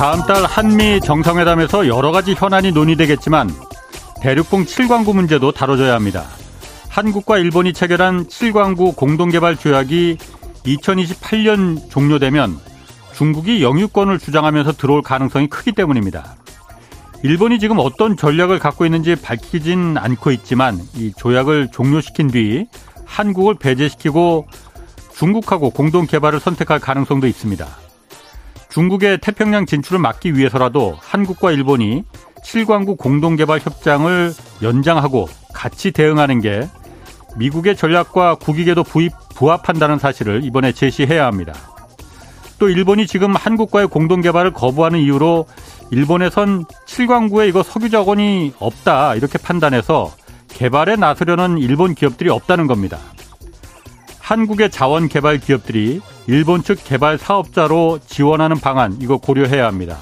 다음 달 한미 정상회담에서 여러 가지 현안이 논의되겠지만 대륙공 7광구 문제도 다뤄져야 합니다. 한국과 일본이 체결한 7광구 공동개발 조약이 2028년 종료되면 중국이 영유권을 주장하면서 들어올 가능성이 크기 때문입니다. 일본이 지금 어떤 전략을 갖고 있는지 밝히진 않고 있지만 이 조약을 종료시킨 뒤 한국을 배제시키고 중국하고 공동 개발을 선택할 가능성도 있습니다. 중국의 태평양 진출을 막기 위해서라도 한국과 일본이 7광구 공동개발 협정을 연장하고 같이 대응하는 게 미국의 전략과 국익에도 부입, 부합한다는 사실을 이번에 제시해야 합니다. 또 일본이 지금 한국과의 공동개발을 거부하는 이유로 일본에선 7광구에 이거 석유 자원이 없다 이렇게 판단해서 개발에 나서려는 일본 기업들이 없다는 겁니다. 한국의 자원 개발 기업들이 일본 측 개발 사업자로 지원하는 방안 이거 고려해야 합니다.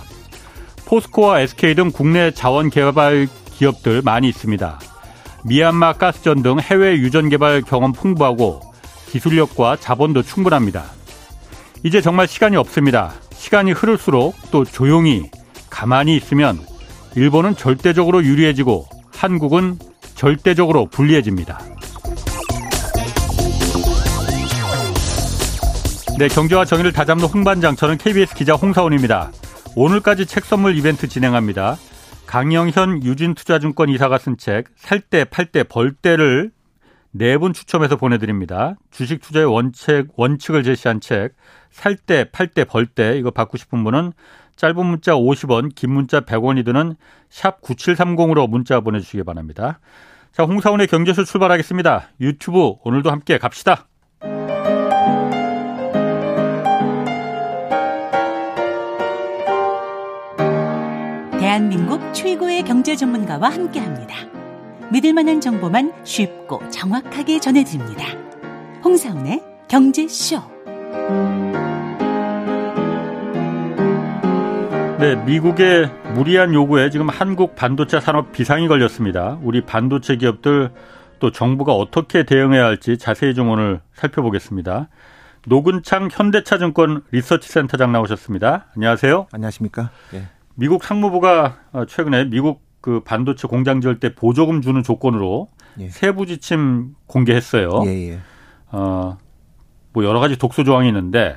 포스코와 SK 등 국내 자원 개발 기업들 많이 있습니다. 미얀마 가스전 등 해외 유전 개발 경험 풍부하고 기술력과 자본도 충분합니다. 이제 정말 시간이 없습니다. 시간이 흐를수록 또 조용히 가만히 있으면 일본은 절대적으로 유리해지고 한국은 절대적으로 불리해집니다. 네, 경제와 정의를 다잡는 홍반장, 저는 KBS 기자 홍사원입니다. 오늘까지 책 선물 이벤트 진행합니다. 강영현 유진투자증권 이사가 쓴 책, 살 때, 팔 때, 벌 때를 네 분 추첨해서 보내드립니다. 주식 투자의 원칙, 원칙을 제시한 책, 살 때, 팔 때, 벌 때, 이거 받고 싶은 분은 짧은 문자 50원, 긴 문자 100원이 드는 샵 9730으로 문자 보내주시기 바랍니다. 자, 홍사원의 경제쇼 출발하겠습니다. 유튜브 오늘도 함께 갑시다. 대한민국 최고의 경제 전문가와 함께 합니다. 믿을 만한 정보만 쉽고 정확하게 전해드립니다. 홍사운의 경제쇼. 네, 미국의 무리한 요구에 지금 한국 반도체 산업 비상이 걸렸습니다. 우리 반도체 기업들 또 정부가 어떻게 대응해야 할지 자세히 좀 오늘 살펴보겠습니다. 노근창 현대차증권 리서치센터장 나오셨습니다. 안녕하세요. 안녕하십니까? 네. 미국 상무부가 어, 최근에 미국 그 반도체 공장 지을 때 보조금 주는 조건으로 예. 세부 지침 공개했어요. 예, 예. 어, 뭐 여러 가지 독소 조항이 있는데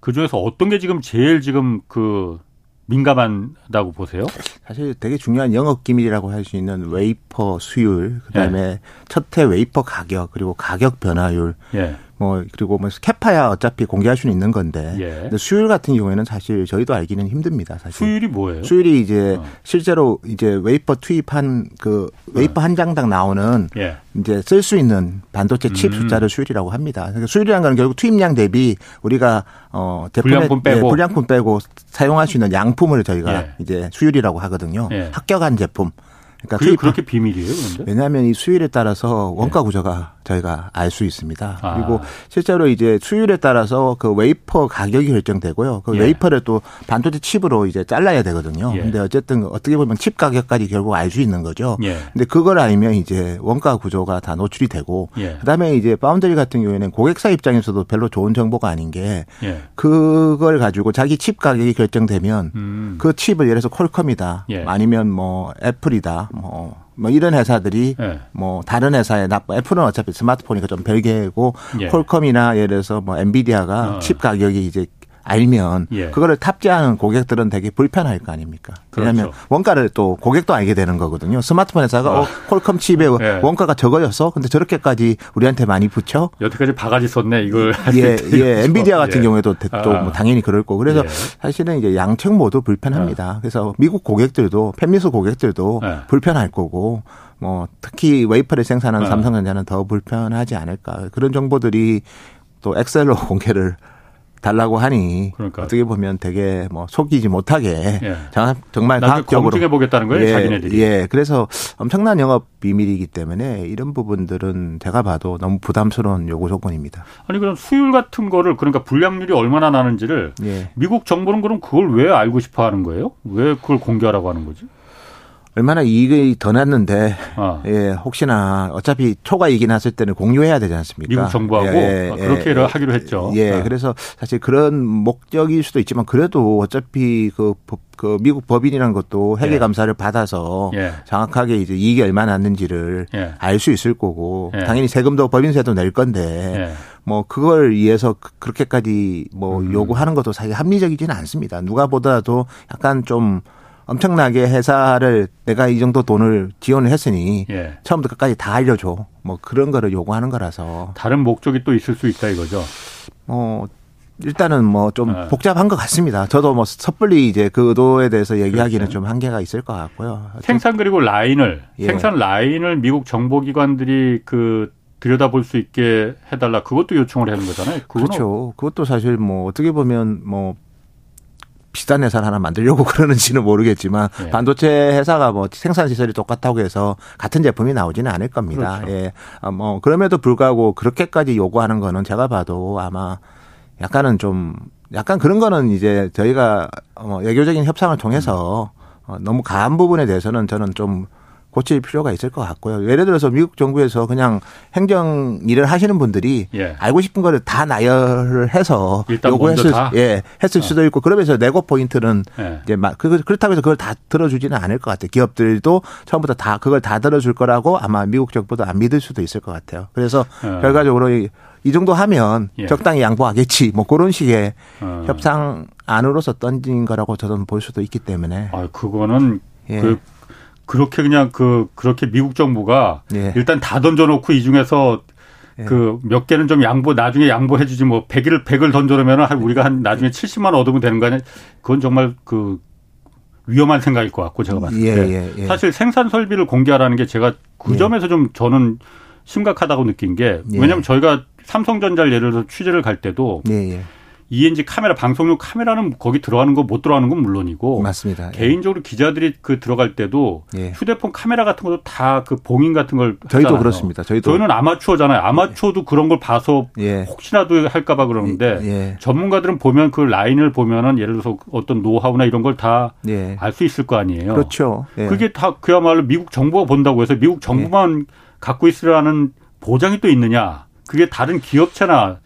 그 중에서 어떤 게 지금 제일 지금 그 민감하다고 보세요? 사실 되게 중요한 영업 기밀이라고 할 수 있는 웨이퍼 수율, 그다음에 예. 첫해 웨이퍼 가격 그리고 가격 변화율. 예. 뭐 그리고 뭐 capa야 어차피 공개할 수는 있는 건데 예. 근데 수율 같은 경우에는 사실 저희도 알기는 힘듭니다. 사실 수율이 뭐예요? 수율이 이제 어. 실제로 이제 웨이퍼 투입한 그 웨이퍼 어. 한 장당 나오는 예. 이제 쓸 수 있는 반도체 칩 음. 숫자를 수율이라고 합니다. 그러니까 수율이라는 건 결국 투입량 대비 우리가 어 불량품 빼고 예, 불량품 빼고 사용할 수 있는 양품을 저희가 예. 이제 수율이라고 하거든요. 예. 합격한 제품. 그러니까 그게 그렇게 비밀이에요, 그런데? 왜냐하면 이 수율에 따라서 원가 네. 구조가 저희가 알 수 있습니다. 아. 그리고 실제로 이제 수율에 따라서 그 웨이퍼 가격이 결정되고요. 그 예. 웨이퍼를 또 반도체 칩으로 이제 잘라야 되거든요. 예. 근데 어쨌든 어떻게 보면 칩 가격까지 결국 알 수 있는 거죠. 예. 근데 그걸 알면 이제 원가 구조가 다 노출이 되고 예. 그다음에 이제 파운드리 같은 경우에는 고객사 입장에서도 별로 좋은 정보가 아닌 게 예. 그걸 가지고 자기 칩 가격이 결정되면 음. 그 칩을 예를 들어서 퀄컴이다. 예. 아니면 뭐 애플이다. 뭐, 뭐 이런 회사들이 네. 뭐 다른 회사에 나 애플은 어차피 스마트폰이니까 좀 별개고 예. 퀄컴이나 예를 들어서 뭐 엔비디아가 어. 칩 가격이 이제 알면 예. 그거를 탑재하는 고객들은 되게 불편할 거 아닙니까? 그렇죠. 왜냐하면 원가를 또 고객도 알게 되는 거거든요. 스마트폰 회사가 어, 어 콜컴 칩의 예. 원가가 적어졌어. 근데 저렇게까지 우리한테 많이 붙여? 여태까지 바가지 썼네 이걸. 예, 예. 엔비디아 같은 예. 경우에도 아. 또 당연히 그럴 거고. 그래서 예. 사실은 이제 양측 모두 불편합니다. 아. 그래서 미국 고객들도 팬미수 고객들도 예. 불편할 거고. 뭐 특히 웨이퍼를 생산하는 아. 삼성전자는 더 불편하지 않을까 그런 정보들이 또 엑셀로 공개를 달라고 하니 그러니까. 어떻게 보면 되게 뭐 속이지 못하게 예. 정말 과학적으로 검증해 보겠다는 거예요, 예, 자기네들이. 예, 그래서 엄청난 영업 비밀이기 때문에 이런 부분들은 제가 봐도 너무 부담스러운 요구 조건입니다. 아니 그럼 수율 같은 거를 그러니까 불량률이 얼마나 나는지를 예. 미국 정부는 그럼 그걸 왜 알고 싶어 하는 거예요? 왜 그걸 공개하라고 하는 거지? 얼마나 이익이 더 났는데 어. 예 혹시나 어차피 초과 이익이 났을 때는 공유해야 되지 않습니까? 미국 정부하고 예, 예, 그렇게 예, 하기로 했죠. 예, 네. 그래서 사실 그런 목적일 수도 있지만 그래도 어차피 그, 그 미국 법인이라는 것도 회계 예. 감사를 받아서 예. 정확하게 이제 이익이 얼마 났는지를 예. 알수 있을 거고 당연히 세금도 법인세도 낼 건데 뭐 그걸 위해서 그, 그렇게까지 뭐 음. 요구하는 것도 사실 합리적이지는 않습니다. 누가 보더라도 약간 좀 엄청나게 회사를 내가 이 정도 돈을 지원을 했으니 예. 처음부터 끝까지 다 알려줘. 뭐 그런 거를 요구하는 거라서. 다른 목적이 또 있을 수 있다 이거죠. 어 일단은 뭐좀 네. 복잡한 것 같습니다. 저도 뭐 섣불리 이제 그 의도에 대해서 얘기하기는 그렇죠. 좀 한계가 있을 것 같고요. 생산 그리고 라인을 예. 생산 라인을 미국 정보기관들이 그 들여다볼 수 있게 해달라 그것도 요청을 하는 거잖아요. 그렇죠. 그것도 사실 뭐 어떻게 보면 뭐 비싼 회사를 하나 만들려고 그러는지는 모르겠지만 예. 반도체 회사가 뭐 생산 시설이 똑같다고 해서 같은 제품이 나오지는 않을 겁니다. 그렇죠. 예. 아, 뭐 그럼에도 불구하고 그렇게까지 요구하는 거는 제가 봐도 아마 약간은 좀 약간 그런 거는 이제 저희가 뭐 외교적인 협상을 통해서 음. 너무 가한 부분에 대해서는 저는 좀 고칠 필요가 있을 것 같고요. 예를 들어서 미국 정부에서 그냥 행정 일을 하시는 분들이 예. 알고 싶은 거를 다 나열을 해서 요구했을 예 했을 어. 수도 있고 그러면서 네고 포인트는 예. 이제 막 그, 그렇다고 해서 그걸 다 들어주지는 않을 것 같아요. 기업들도 처음부터 다 그걸 다 들어줄 거라고 아마 미국 정부도 안 믿을 수도 있을 것 같아요. 그래서 예. 결과적으로 이, 이 정도 하면 예. 적당히 양보하겠지. 뭐 그런 식의 어. 협상 안으로서 던진 거라고 저는 볼 수도 있기 때문에. 아, 그거는 예. 그 그렇게 그냥 그 그렇게 미국 정부가 예. 일단 다 던져놓고 이 중에서 예. 그몇 개는 좀 양보 나중에 양보해 주지 뭐 100을 100을 던져놓으면 한 우리가 한 나중에 70만 얻으면 되는 거 아니야? 그건 정말 그 위험한 생각일 것 같고 제가 봤을 때 예, 예, 예. 사실 생산 설비를 공개하라는 게 제가 그 예. 점에서 좀 저는 심각하다고 느낀 게 왜냐하면 저희가 삼성전자를 예를 들어서 취재를 갈 때도 ENG 카메라 방송용 카메라는 거기 들어가는 거 못 들어가는 건 물론이고 맞습니다. 예. 개인적으로 기자들이 그 들어갈 때도 예. 휴대폰 카메라 같은 것도 다 그 봉인 같은 걸 저희도 하잖아요. 그렇습니다. 저희도 저희는 아마추어잖아요. 아마추어도 예. 그런 걸 봐서 예. 혹시라도 할까봐 그러는데 예. 전문가들은 보면 그 라인을 보면은 예를 들어서 어떤 노하우나 이런 걸 다 알수 예. 있을 거 아니에요. 그렇죠. 그게 다 그야말로 미국 정부가 본다고 해서 미국 정부만 갖고 있으라는 보장이 또 있느냐? 그게 다른 기업체나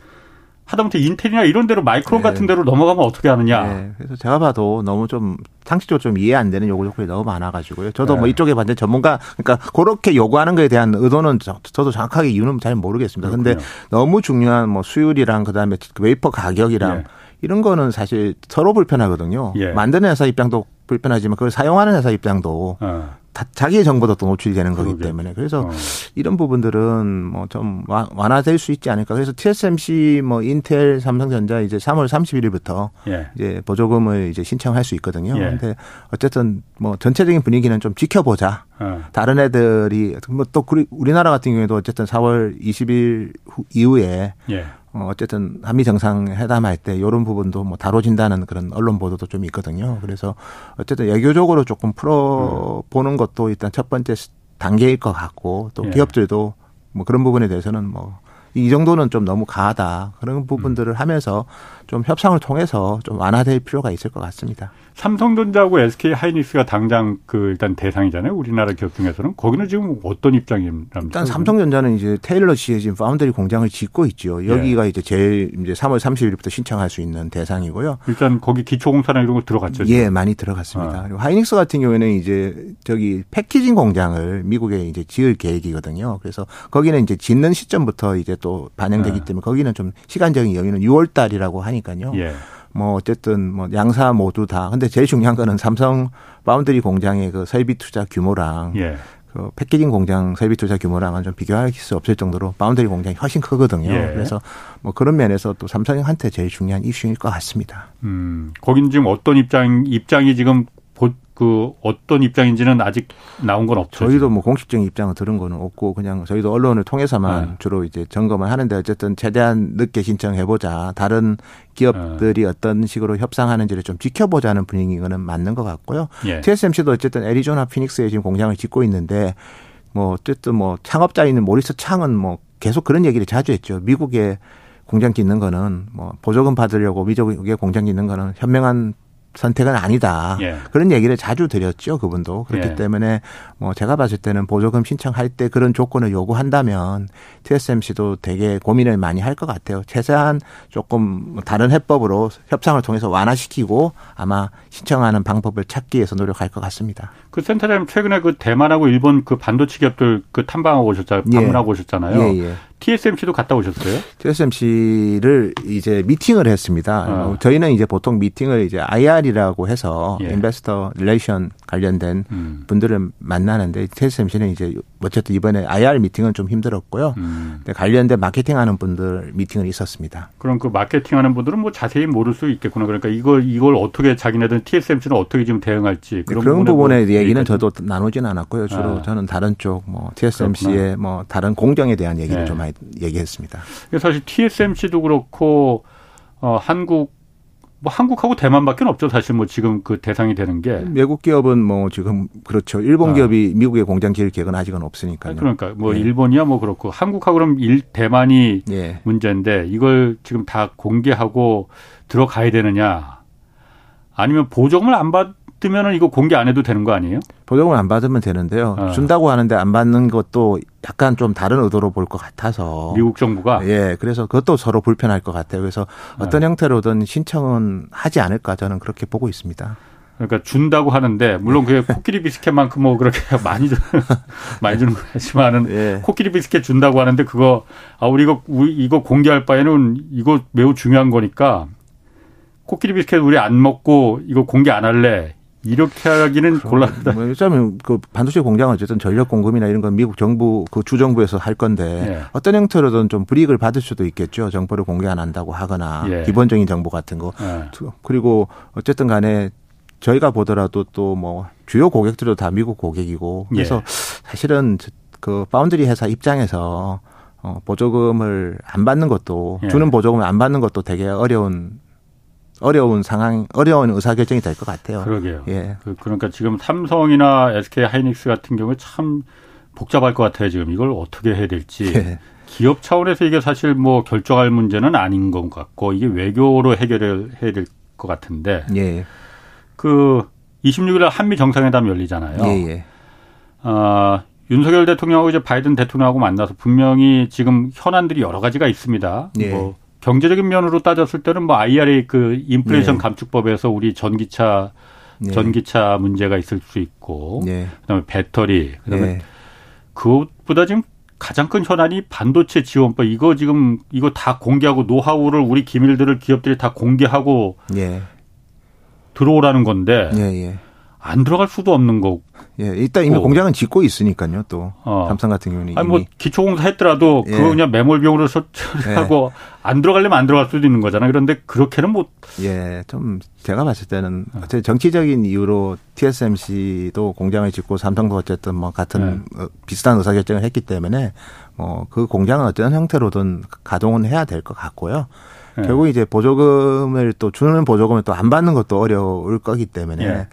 하다못해 인텔이나 이런 데로 마이크론 네. 같은 데로 넘어가면 어떻게 하느냐. 네. 그래서 제가 봐도 너무 좀 상식적으로 좀 이해 안 되는 요구 조건이 너무 많아가지고요. 저도 네. 뭐 이쪽에 반도체 전문가 그러니까 그렇게 요구하는 거에 대한 의도는 저 도 정확하게 이유는 잘 모르겠습니다. 그런데 너무 중요한 뭐 수율이랑 그다음에 웨이퍼 가격이랑 네. 이런 거는 사실 서로 불편하거든요. 예. 만드는 회사 입장도 불편하지만 그걸 사용하는 회사 입장도 어. 다 자기의 정보도 또 노출이 되는 거기 때문에 그래서 어. 이런 부분들은 뭐 좀 완화될 수 있지 않을까. 그래서 TSMC 뭐 인텔, 삼성전자 이제 3월 31일부터 예. 이제 보조금을 이제 신청할 수 있거든요. 예. 근데 어쨌든 뭐 전체적인 분위기는 좀 지켜보자. 어. 다른 애들이 뭐또 우리나라 같은 경우에도 어쨌든 4월 20일 이후에 예. 어, 어쨌든 한미 정상회담 할 때 이런 부분도 뭐 다뤄진다는 그런 언론 보도도 좀 있거든요. 그래서 어쨌든 외교적으로 조금 풀어보는 것도 일단 첫 번째 단계일 것 같고 또 예. 기업들도 뭐 그런 부분에 대해서는 뭐 이 정도는 좀 너무 가하다 그런 부분들을 음. 하면서 좀 협상을 통해서 좀 완화될 필요가 있을 것 같습니다. 삼성전자하고 SK 하이닉스가 당장 그 일단 대상이잖아요. 우리나라 기업 중에서는 거기는 지금 어떤 입장입니까? 일단 삼성전자는 이제 테일러 시에 지금 파운드리 공장을 짓고 있죠. 여기가 예. 이제 제일 이제 3월 30일부터 신청할 수 있는 대상이고요. 일단 거기 기초공사나 이런 거 들어갔죠. 지금? 예, 많이 들어갔습니다. 아. 그리고 하이닉스 같은 경우에는 이제 저기 패키징 공장을 미국에 이제 지을 계획이거든요. 그래서 거기는 이제 짓는 시점부터 이제 또 반영되기 아. 때문에 거기는 좀 시간적인 여유는 6월 달이라고 하니 까요. 예. 뭐 어쨌든 뭐 양사 모두 다. 근데 제일 중요한 거는 삼성 파운드리 공장의 그 설비 투자 규모랑 예. 그 패키징 공장 설비 투자 규모랑은 좀 비교할 수 없을 정도로 파운드리 공장이 훨씬 크거든요. 예. 그래서 뭐 그런 면에서 또 삼성한테 제일 중요한 이슈일 것 같습니다. 음, 거긴 지금 어떤 입장 입장이 지금 그 어떤 입장인지는 아직 나온 건 없죠. 저희도 뭐 공식적인 입장을 들은 거는 없고 그냥 저희도 언론을 통해서만 네. 주로 이제 점검을 하는데 어쨌든 최대한 늦게 신청해 보자. 다른 기업들이 네. 어떤 식으로 협상하는지를 좀 지켜보자는 분위기는 맞는 것 같고요. 예. TSMC도 어쨌든 애리조나 피닉스에 지금 공장을 짓고 있는데 뭐 어쨌든 뭐 창업자인 모리스 창은 뭐 계속 그런 얘기를 자주 했죠. 미국에 공장 짓는 거는 뭐 보조금 받으려고 미국에 공장 짓는 거는 현명한 선택은 아니다. 예. 그런 얘기를 자주 드렸죠. 그분도. 그렇기 예. 때문에 뭐 제가 봤을 때는 보조금 신청할 때 그런 조건을 요구한다면 TSMC도 되게 고민을 많이 할 것 같아요. 최대한 조금 다른 해법으로 협상을 통해서 완화시키고 아마 신청하는 방법을 찾기 위해서 노력할 것 같습니다. 그 센터장님 최근에 그 대만하고 일본 그 반도체 기업들 그 탐방하고 오셨잖아요. 예. 방문하고 오셨잖아요. TSMC도 갔다 오셨어요? TSMC를 이제 미팅을 했습니다. 어. 저희는 이제 보통 미팅을 이제 IR이라고 해서 예. investor relation 관련된 음. 분들을 만나는데 TSMC는 이제 어쨌든 이번에 IR 미팅은 좀 힘들었고요. 음. 관련된 마케팅하는 분들 미팅을 있었습니다. 그럼 그 마케팅하는 분들은 뭐 자세히 모를 수 있겠구나. 그러니까 이걸 이걸 어떻게 자기네들 TSMC는 어떻게 지금 대응할지 그런, 그런 부분에 뭐 얘기는 저도 나누진 않았고요. 주로 아. 저는 다른 쪽 뭐 TSMC의 그렇구나. 뭐 다른 공정에 대한 얘기를 네. 좀 많이 얘기했습니다. 사실 TSMC도 그렇고 어, 한국 뭐 한국하고 대만밖에 없죠. 사실 뭐 지금 그 대상이 되는 게 외국 기업은 뭐 지금 그렇죠. 일본 아. 기업이 미국에 공장 지을 계획은 아직은 없으니까요. 그러니까 뭐 예. 일본이야 뭐 그렇고 한국하고 그럼 일 대만이 예. 문제인데 이걸 지금 다 공개하고 들어가야 되느냐 아니면 보조금을 안 받. 받으면 이거 공개 안 해도 되는 거 아니에요? 보조금을 안 받으면 되는데요. 어. 준다고 하는데 안 받는 것도 약간 좀 다른 의도로 볼 것 같아서. 미국 정부가? 예. 그래서 그것도 서로 불편할 것 같아요. 그래서 어떤 네. 형태로든 신청은 하지 않을까 저는 그렇게 보고 있습니다. 그러니까 준다고 하는데 물론 그게 코끼리 비스켓만큼 뭐 그렇게 많이 많이 주는 거지만은 예. 코끼리 비스켓 준다고 하는데 그거 아 우리 이거 우리 이거 공개할 바에는 이거 매우 중요한 거니까 코끼리 비스켓 우리 안 먹고 이거 공개 안 할래 이렇게 하기는 곤란하다. 뭐 일자면 그 반도체 공장은 어쨌든 전력 공급이나 이런 건 미국 정부 그 주정부에서 할 건데 예. 어떤 형태로든 좀 불이익을 받을 수도 있겠죠. 정보를 공개 안 한다고 하거나 예. 기본적인 정보 같은 거. 예. 그리고 어쨌든 간에 저희가 보더라도 또 뭐 주요 고객들도 다 미국 고객이고 그래서 예. 사실은 그 파운드리 회사 입장에서 어 보조금을 안 받는 것도 예. 주는 보조금을 안 받는 것도 되게 어려운 어려운 상황, 어려운 의사결정이 될 것 같아요. 그러게요. 예. 그, 러니까 지금 삼성이나 SK 하이닉스 같은 경우에 참 복잡할 것 같아요. 지금 이걸 어떻게 해야 될지. 예. 기업 차원에서 이게 사실 뭐 결정할 문제는 아닌 것 같고 이게 외교로 해결을 해야 될 것 같은데. 예. 그 26일 한미 정상회담 열리잖아요. 예, 예. 어, 윤석열 대통령하고 이제 바이든 대통령하고 만나서 분명히 지금 현안들이 여러 가지가 있습니다. 예. 뭐 경제적인 면으로 따졌을 때는 뭐 IRA 그 인플레이션 네. 감축법에서 우리 전기차 네. 전기차 문제가 있을 수 있고 네. 그다음에 배터리 그다음에 네. 그것보다 지금 가장 큰 현안이 반도체 지원법 이거 지금 이거 다 공개하고 노하우를 우리 기밀들을 기업들이 다 공개하고 예. 들어오라는 건데 예, 예. 안 들어갈 수도 없는 거고. 예, 일단 이미 공장은 짓고 있으니까요, 또. 어. 삼성 같은 경우는. 아니, 뭐, 기초공사 했더라도, 예. 그거 그냥 매몰 비용으로 처리하고, 예. 안 들어가려면 안 들어갈 수도 있는 거잖아. 그런데 그렇게는 못. 예, 좀, 제가 봤을 때는, 어. 정치적인 이유로 TSMC도 공장을 짓고 삼성도 어쨌든 뭐 같은 예. 비슷한 의사결정을 했기 때문에, 뭐, 그 공장은 어떤 형태로든 가동은 해야 될 것 같고요. 예. 결국 이제 보조금을 또 주는 보조금을 또 안 받는 것도 어려울 거기 때문에 예.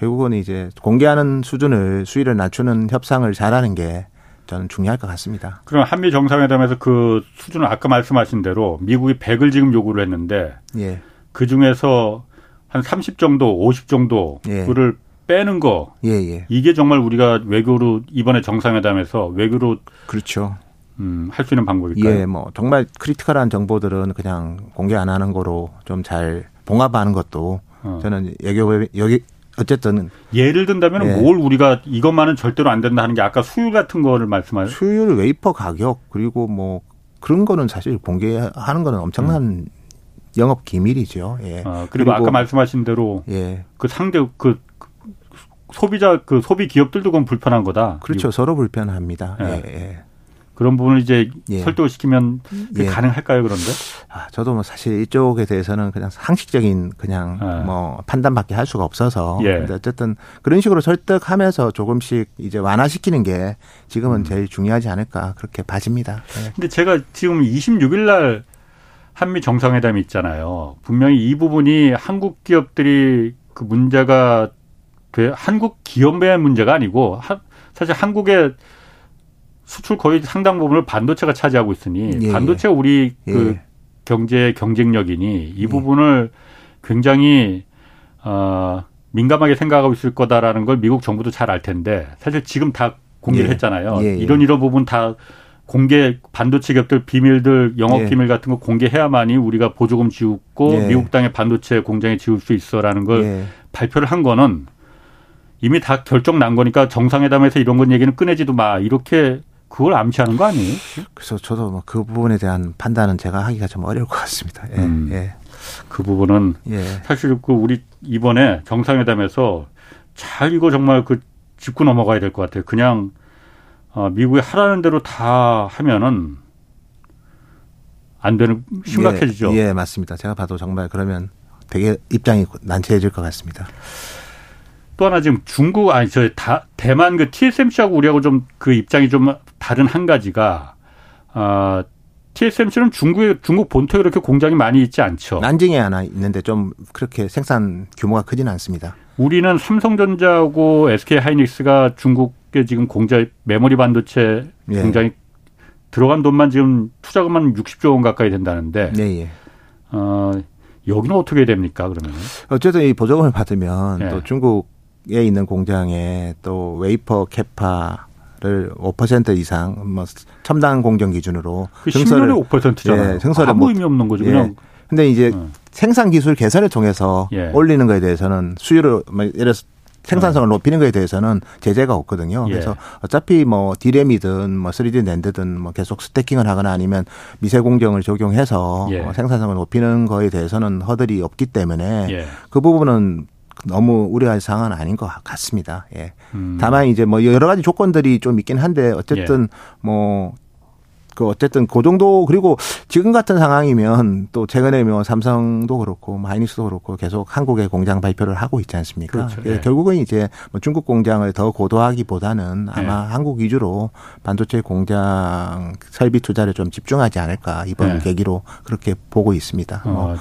결국은 이제 공개하는 수준을 수위를 낮추는 협상을 잘하는 게 저는 중요할 것 같습니다. 그럼 한미 정상회담에서 그 수준을 아까 말씀하신 대로 미국이 100을 지금 요구를 했는데 예. 그 중에서 한 30 정도, 50 정도 예. 그를 빼는 거 예, 예. 이게 정말 우리가 외교로 이번에 정상회담에서 외교로 그렇죠. 음, 할 수 있는 방법일까요? 예, 뭐 정말 크리티컬한 정보들은 그냥 공개 안 하는 거로 좀 잘 봉합하는 것도 어. 저는 외교 여기 어쨌든 예를 든다면 예. 뭘 우리가 이것만은 절대로 안 된다 하는 게 아까 수율 같은 거를 말씀하셨 수율 웨이퍼 가격 그리고 뭐 그런 거는 사실 공개하는 거는 엄청난 음. 영업 기밀이죠. 예. 아, 그리고, 그리고, 아까 말씀하신 대로 예. 그 상대 그 소비자 그 소비 기업들도 그건 불편한 거다. 그렇죠. 서로 불편합니다. 예. 예. 예. 그런 부분을 이제 예. 설득을 시키면 예. 가능할까요 그런데? 아, 저도 뭐 사실 이쪽에 대해서는 그냥 상식적인 그냥 예. 뭐 판단밖에 할 수가 없어서 예. 근데 어쨌든 그런 식으로 설득하면서 조금씩 이제 완화시키는 게 지금은 음. 제일 중요하지 않을까 그렇게 봐집니다. 네. 근데 제가 지금 26일 날 한미 정상회담이 있잖아요. 분명히 이 부분이 한국 기업들이 그 문제가 돼 한국 기업의 문제가 아니고 사실 한국의 수출 거의 상당 부분을 반도체가 차지하고 있으니 예. 반도체가 우리 그 예. 경제 경쟁력이니 이 예. 부분을 굉장히 어, 민감하게 생각하고 있을 거다라는 걸 미국 정부도 잘 알 텐데 사실 지금 다 공개를 예. 했잖아요. 예, 예. 이런 이런 부분 다 공개 반도체 기업들 비밀들 영업 예. 기밀 같은 거 공개해야만이 우리가 보조금 지우고 예. 미국 땅의 반도체 공장에 지울 수 있어라는 걸 예. 발표를 한 거는 이미 다 결정 난 거니까 정상회담에서 이런 건 얘기는 꺼내지도 마 이렇게 그걸 암시하는 거 아니에요? 그래서 저도 뭐 그 부분에 대한 판단은 제가 하기가 좀 어려울 것 같습니다. 예. 음. 예. 그 부분은 예. 사실 그 우리 이번에 정상회담에서 잘 이거 정말 그 짚고 넘어가야 될 것 같아요. 그냥 어, 미국이 하라는 대로 다 하면은 안 되는 심각해지죠. 예, 예, 맞습니다. 제가 봐도 정말 그러면 되게 입장이 난처해질 것 같습니다. 또 하나 지금 중국 아니 저 다, 대만 그 TSMC하고 우리하고 좀 그 입장이 좀 다른 한 가지가 아 TSMC는 중국에 중국 본토에 그렇게 공장이 많이 있지 않죠. 난징에 하나 있는데 좀 그렇게 생산 규모가 크지는 않습니다. 우리는 삼성전자하고 SK 하이닉스가 중국에 지금 공장 메모리 반도체 예. 공장이 들어간 돈만 지금 투자금만 60조 원 가까이 된다는데. 예, 예. 어, 여기는 어떻게 됩니까, 그러면? 어쨌든 이 보조금을 받으면 예. 또 중국 에 있는 공장에 또 웨이퍼 capa 를 5% 이상 뭐 첨단 공정 기준으로 그 승설을 5%잖아요. 예, 승설을 아무 뭐, 의미 없는 거죠. 그냥. 예. 근데 이제 음. 생산 기술 개선을 통해서 예. 올리는 거에 대해서는 수율을 뭐 예를 들어서 생산성을 음. 높이는 거에 대해서는 제재가 없거든요. 예. 그래서 어차피 뭐 디램이든 뭐 3D 랜드든 뭐 계속 스태킹을 하거나 아니면 미세 공정을 적용해서 예. 뭐 생산성을 높이는 거에 대해서는 허들이 없기 때문에 예. 그 부분은 너무 우려할 상황은 아닌 것 같습니다. 예. 음. 다만 이제 뭐 여러 가지 조건들이 좀 있긴 한데 어쨌든 예. 뭐. 그 어쨌든 그 정도 그리고 지금 같은 상황이면 또 최근에 뭐 삼성도 그렇고 하이닉스도 그렇고 계속 한국의 공장 발표를 하고 있지 않습니까? 그렇죠. 예. 결국은 이제 뭐 중국 공장을 더 고도화하기보다는 아마 예. 한국 위주로 반도체 공장 설비 투자를 좀 집중하지 않을까 이번 예. 계기로 그렇게 보고 있습니다. 어. 뭐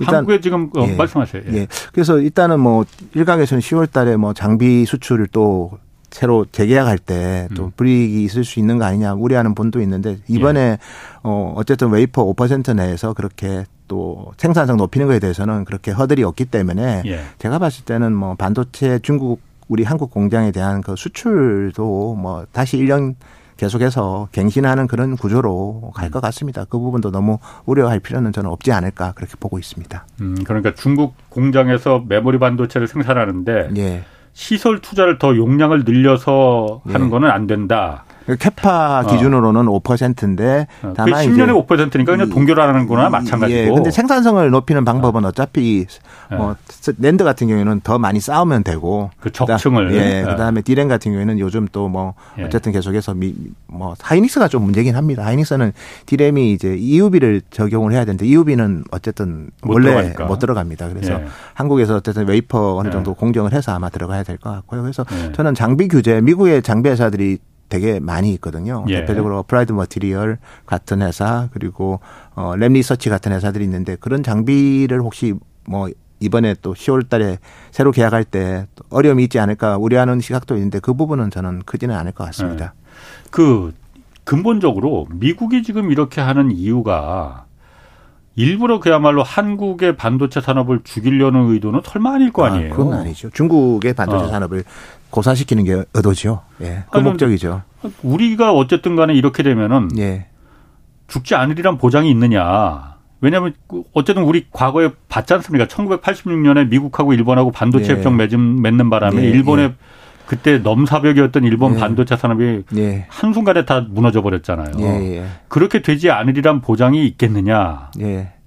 일단 한국에 지금 어, 예, 말씀하세요. 예. 예. 그래서 일단은 뭐 일각에서는 10월 달에 뭐 장비 수출을 또 새로 재계약할 때또 음. 불이익이 있을 수 있는 거 아니냐 우려하는 분도 있는데 이번에 예. 어 어쨌든 웨이퍼 5% 내에서 그렇게 또 생산성 높이는 거에 대해서는 그렇게 허들이 없기 때문에 예. 제가 봤을 때는 뭐 반도체 중국 우리 한국 공장에 대한 그 수출도 뭐 다시 1년 계속해서 갱신하는 그런 구조로 갈 것 같습니다. 그 부분도 너무 우려할 필요는 저는 없지 않을까 그렇게 보고 있습니다. 음, 그러니까 중국 공장에서 메모리 반도체를 생산하는데 예. 시설 투자를 더 용량을 늘려서 하는 예. 거는 안 된다. 그 capa 어. 기준으로는 어. 5%인데 다만 10년에 5%니까 그냥 동결하는 거나 마찬가지고. 예. 근데 생산성을 높이는 방법은 어차피 예. 뭐 랜드 같은 경우에는 더 많이 쌓으면 되고 그 적층을 예. 그다음에 디램 같은 경우에는 요즘 또 뭐 어쨌든 계속해서 미, 뭐 하이닉스가 좀 문제긴 합니다. 하이닉스는 DRAM이 이제 EUV를 적용을 해야 되는데 EUV는 어쨌든 못 원래 들어가니까. 못 들어갑니다. 그래서 예. 한국에서 어쨌든 웨이퍼 어느 정도 공정을 해서 아마 들어가야 될 것 같고요. 그래서 저는 장비 규제 미국의 장비 회사들이 되게 많이 있거든요. 예. 대표적으로 Applied Materials 같은 회사 그리고 어 Lam Research 같은 회사들이 있는데 그런 장비를 혹시 뭐 이번에 또 10월 달에 새로 계약할 때 어려움이 있지 않을까 우려하는 시각도 있는데 그 부분은 저는 크지는 않을 것 같습니다. 네. 그 근본적으로 미국이 지금 이렇게 하는 이유가 일부러 그야말로 한국의 반도체 산업을 죽이려는 의도는 설마 아닐 거 아, 아니에요? 아, 그건 아니죠. 중국의 반도체 어. 산업을 고사시키는 게 의도죠. 예. 그 아니, 목적이죠. 우리가 어쨌든 간에 이렇게 되면은 예. 죽지 않으리란 보장이 있느냐. 왜냐하면 그 어쨌든 우리 과거에 봤지 않습니까? 1986년에 미국하고 일본하고 반도체 예. 협정 맺은, 맺는 바람에 예. 일본의 예. 그때 넘사벽이었던 일본 예. 반도체 산업이 예. 한순간에 다 무너져 버렸잖아요. 그렇게 되지 않으리란 보장이 있겠느냐.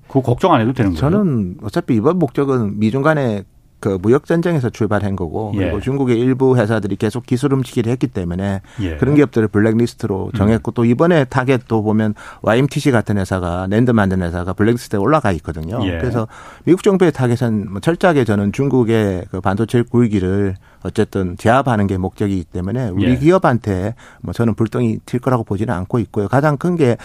그거 걱정 안 해도 되는 거예요. 저는 어차피 이번 목적은 미중 간의 그 무역 전쟁에서 출발한 거고 그리고 예. 중국의 일부 회사들이 계속 기술 훔치기를 했기 때문에 예. 그런 기업들을 블랙리스트로 정했고 음. 또 이번에 타겟도 보면 YMTC 같은 회사가 랜드 만든 회사가 블랙리스트에 올라가 있거든요. 예. 그래서 미국 정부의 타겟은 뭐 철저하게 저는 중국의 그 반도체 굴기를 어쨌든 제압하는 게 목적이기 때문에 우리 예. 기업한테 뭐 저는 불똥이 튈 거라고 보지는 않고 있고요. 가장 큰 게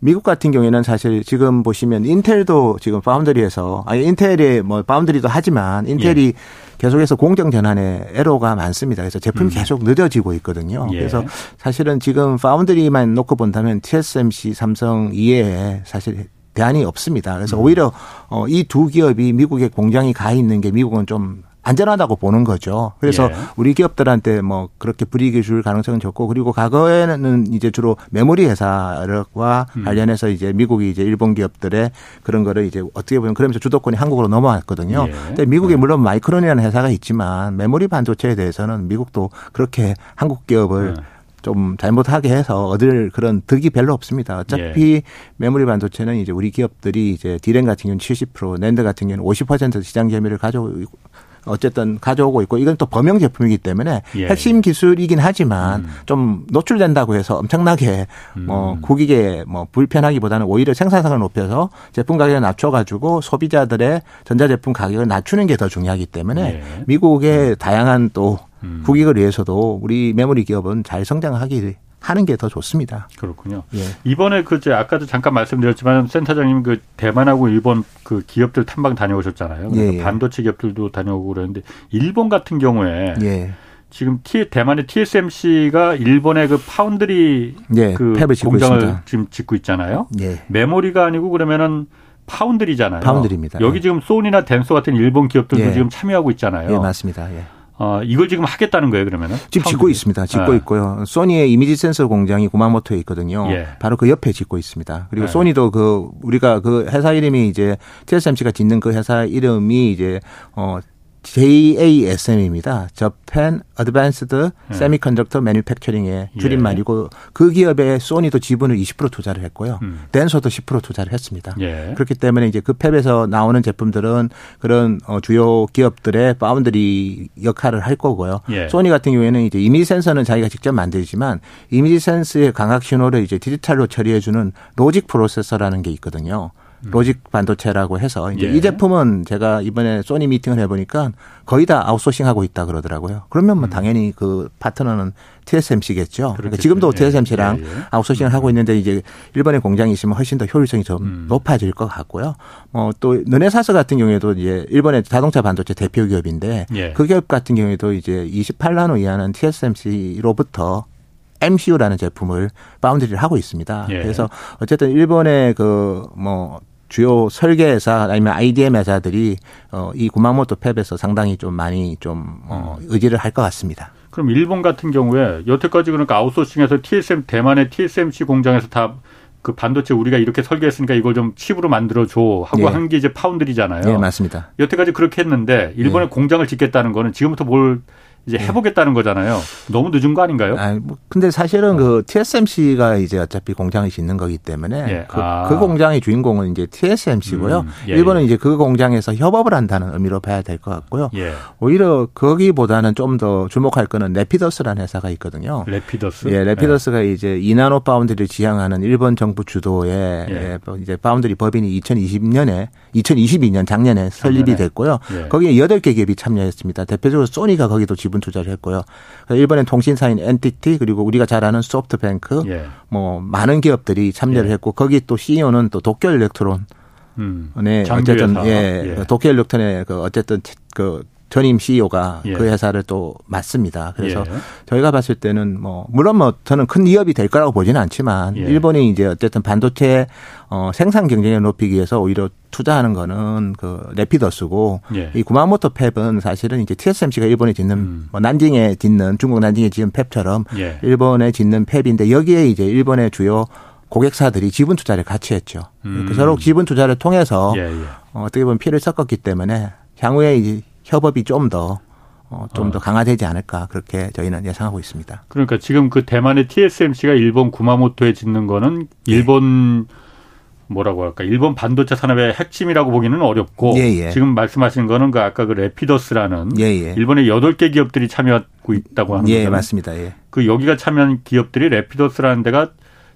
미국 같은 경우에는 사실 지금 보시면 인텔도 지금 파운드리에서 아니 인텔이 뭐 파운드리도 하지만 인텔이 예. 계속해서 공정 전환에 에러가 많습니다. 그래서 제품이 음. 계속 늦어지고 있거든요. 예. 그래서 사실은 지금 파운드리만 놓고 본다면 TSMC, 삼성 이외에 사실 대안이 없습니다. 그래서 음. 오히려 어, 이두 기업이 미국에 공장이 가 있는 게 미국은 좀 안전하다고 보는 거죠. 그래서 예. 우리 기업들한테 뭐 그렇게 불이익을 줄 가능성은 적고 그리고 과거에는 이제 주로 메모리 회사와 음. 관련해서 이제 미국이 이제 일본 기업들의 그런 거를 이제 어떻게 보면 그러면서 주도권이 한국으로 넘어왔거든요. 예. 근데 미국에 네. 물론 마이크론이라는 회사가 있지만 메모리 반도체에 대해서는 미국도 그렇게 한국 기업을 예. 좀 잘못하게 해서 얻을 그런 득이 별로 없습니다. 어차피 예. 메모리 반도체는 이제 우리 기업들이 이제 디램 같은 경우는 70%, 낸드 같은 경우는 50% 시장 점유를 가지고 어쨌든 가져오고 있고 이건 또 범용 제품이기 때문에 예. 핵심 기술이긴 하지만 음. 좀 노출된다고 해서 엄청나게 음. 뭐 국익에 뭐 불편하기보다는 오히려 생산성을 높여서 제품 가격을 낮춰가지고 소비자들의 전자제품 가격을 낮추는 게 더 중요하기 때문에 예. 미국의 음. 다양한 또 음. 국익을 위해서도 우리 메모리 기업은 잘 성장하기 하는 게 더 좋습니다. 그렇군요. 예. 이번에 그 아까도 잠깐 말씀드렸지만 센터장님 그 대만하고 일본 그 기업들 탐방 다녀오셨잖아요. 예, 예. 반도체 기업들도 다녀오고 그러는데 일본 같은 경우에 예. 지금 T, 대만의 TSMC가 일본의 그 파운드리 예, 그 공장을 있습니다. 지금 짓고 있잖아요. 예. 메모리가 아니고 그러면은 foundry잖아요. foundry입니다. 여기 지금 소니나 덴소 같은 일본 기업들도 지금 참여하고 있잖아요. 예, 맞습니다. 예. 어, 이걸 지금 하겠다는 거예요, 그러면은? 지금 짓고 있습니다. 짓고 네. 있고요. 소니의 이미지 센서 공장이 구마모토에 있거든요. 예. 바로 그 옆에 짓고 있습니다. 그리고 네. 소니도 그 우리가 그 회사 이름이 이제 TSMC가 짓는 그 회사 이름이 이제 어 JASM입니다. Japan Advanced Semiconductor Manufacturing의 줄임말이고 예. 그 기업에 소니도 지분을 20% 투자를 했고요. 음. 덴소도 10% 투자를 했습니다. 예. 그렇기 때문에 이제 그 팹에서 나오는 제품들은 그런 어, 주요 기업들의 파운드리 역할을 할 거고요. 예. 소니 같은 경우에는 이제 이미지 센서는 자기가 직접 만들지만 이미지 센스의 광학 신호를 이제 디지털로 처리해 주는 로직 프로세서라는 게 있거든요. 로직 반도체라고 해서 이제 예. 이 제품은 제가 이번에 소니 미팅을 해보니까 거의 다 아웃소싱하고 있다 그러더라고요. 그러면 뭐 음. 당연히 그 파트너는 TSMC겠죠. 그러니까 지금도 예. TSMC랑 예. 예. 아웃소싱을 하고 있는데 이제 일본에 공장이 있으면 훨씬 더 효율성이 좀 음. 높아질 것 같고요. 뭐또 르네사스 같은 경우에도 이제 일본의 자동차 반도체 대표 기업인데 예. 그 기업 같은 경우에도 이제 28나노 이하는 TSMC로부터 MCU라는 제품을 foundry를 하고 있습니다. 예. 그래서 어쨌든 일본의 그 뭐 주요 설계 회사 아니면 IDM 회사들이 어, 이 구마모토 fab에서 상당히 좀 많이 좀 어, 의지를 할 것 같습니다. 그럼 일본 같은 경우에 여태까지 그러니까 아웃소싱해서 TSM 대만의 TSMC 공장에서 다 그 반도체 우리가 이렇게 설계했으니까 이걸 좀 칩으로 만들어 줘 하고 네. 한게 이제 foundry잖아요. 네, 맞습니다. 여태까지 그렇게 했는데 일본에 네. 공장을 짓겠다는 거는 지금부터 뭘 이제 네. 해보겠다는 거잖아요. 너무 늦은 거 아닌가요? 아, 뭐 근데 사실은 그 TSMC가 이제 어차피 공장을 짓는 거기 때문에 예. 그, 아. 그, 공장의 주인공은 이제 TSMC고요. 음. 예. 일본은 예. 이제 그 공장에서 협업을 한다는 의미로 봐야 될 것 같고요. 예. 오히려 거기보다는 좀 더 주목할 거는 Rapidus라는 회사가 있거든요. Rapidus? 예, Rapidus가 예. 이제 이나노 foundry를 지향하는 일본 정부 주도의 예. 이제 파운드리 법인이 2020년에 2022년 작년에 설립이 됐고요. 거기에 8개 기업이 참여했습니다. 대표적으로 소니가 거기도 지분 투자를 했고요. 일본의 통신사인 엔티티 그리고 우리가 잘 아는 소프트뱅크 예. 뭐 많은 기업들이 참여를 예. 했고 거기 또 CEO는 또 도쿄 일렉트론 음. 네, 어쨌든 예, 예. 도쿄 일렉트론의 그 어쨌든 그 전임 CEO가 예. 그 회사를 또 맡습니다. 그래서 예. 저희가 봤을 때는 뭐 물론 뭐 저는 큰 위협이 될 거라고 보지는 않지만 예. 일본이 이제 어쨌든 반도체 어 생산 경쟁력을 높이기 위해서 오히려 투자하는 거는 그 레피더스고 예. 이 구마모토 팹은 사실은 이제 TSMC가 일본에 짓는 음. 뭐 난징에 짓는 중국 난징에 지은 팹처럼 예. 일본에 짓는 팹인데 여기에 이제 일본의 주요 고객사들이 지분 투자를 같이 했죠. 음. 서로 지분 투자를 통해서 예, 어, 어떻게 보면 피를 섞었기 때문에 향후에 이제 협업이 좀 더 어, 좀더 어. 강화되지 않을까 그렇게 저희는 예상하고 있습니다. 그러니까 지금 그 대만의 TSMC가 일본 구마모토에 짓는 거는 일본 네. 뭐라고 할까 일본 반도체 산업의 핵심이라고 보기는 어렵고 예, 예. 지금 말씀하신 거는 그 아까 그 Rapidus라는 예, 예. 일본의 여덟 개 기업들이 참여하고 있다고 하는 예. 맞습니다. 예. 그 여기가 참여한 기업들이 Rapidus라는 데가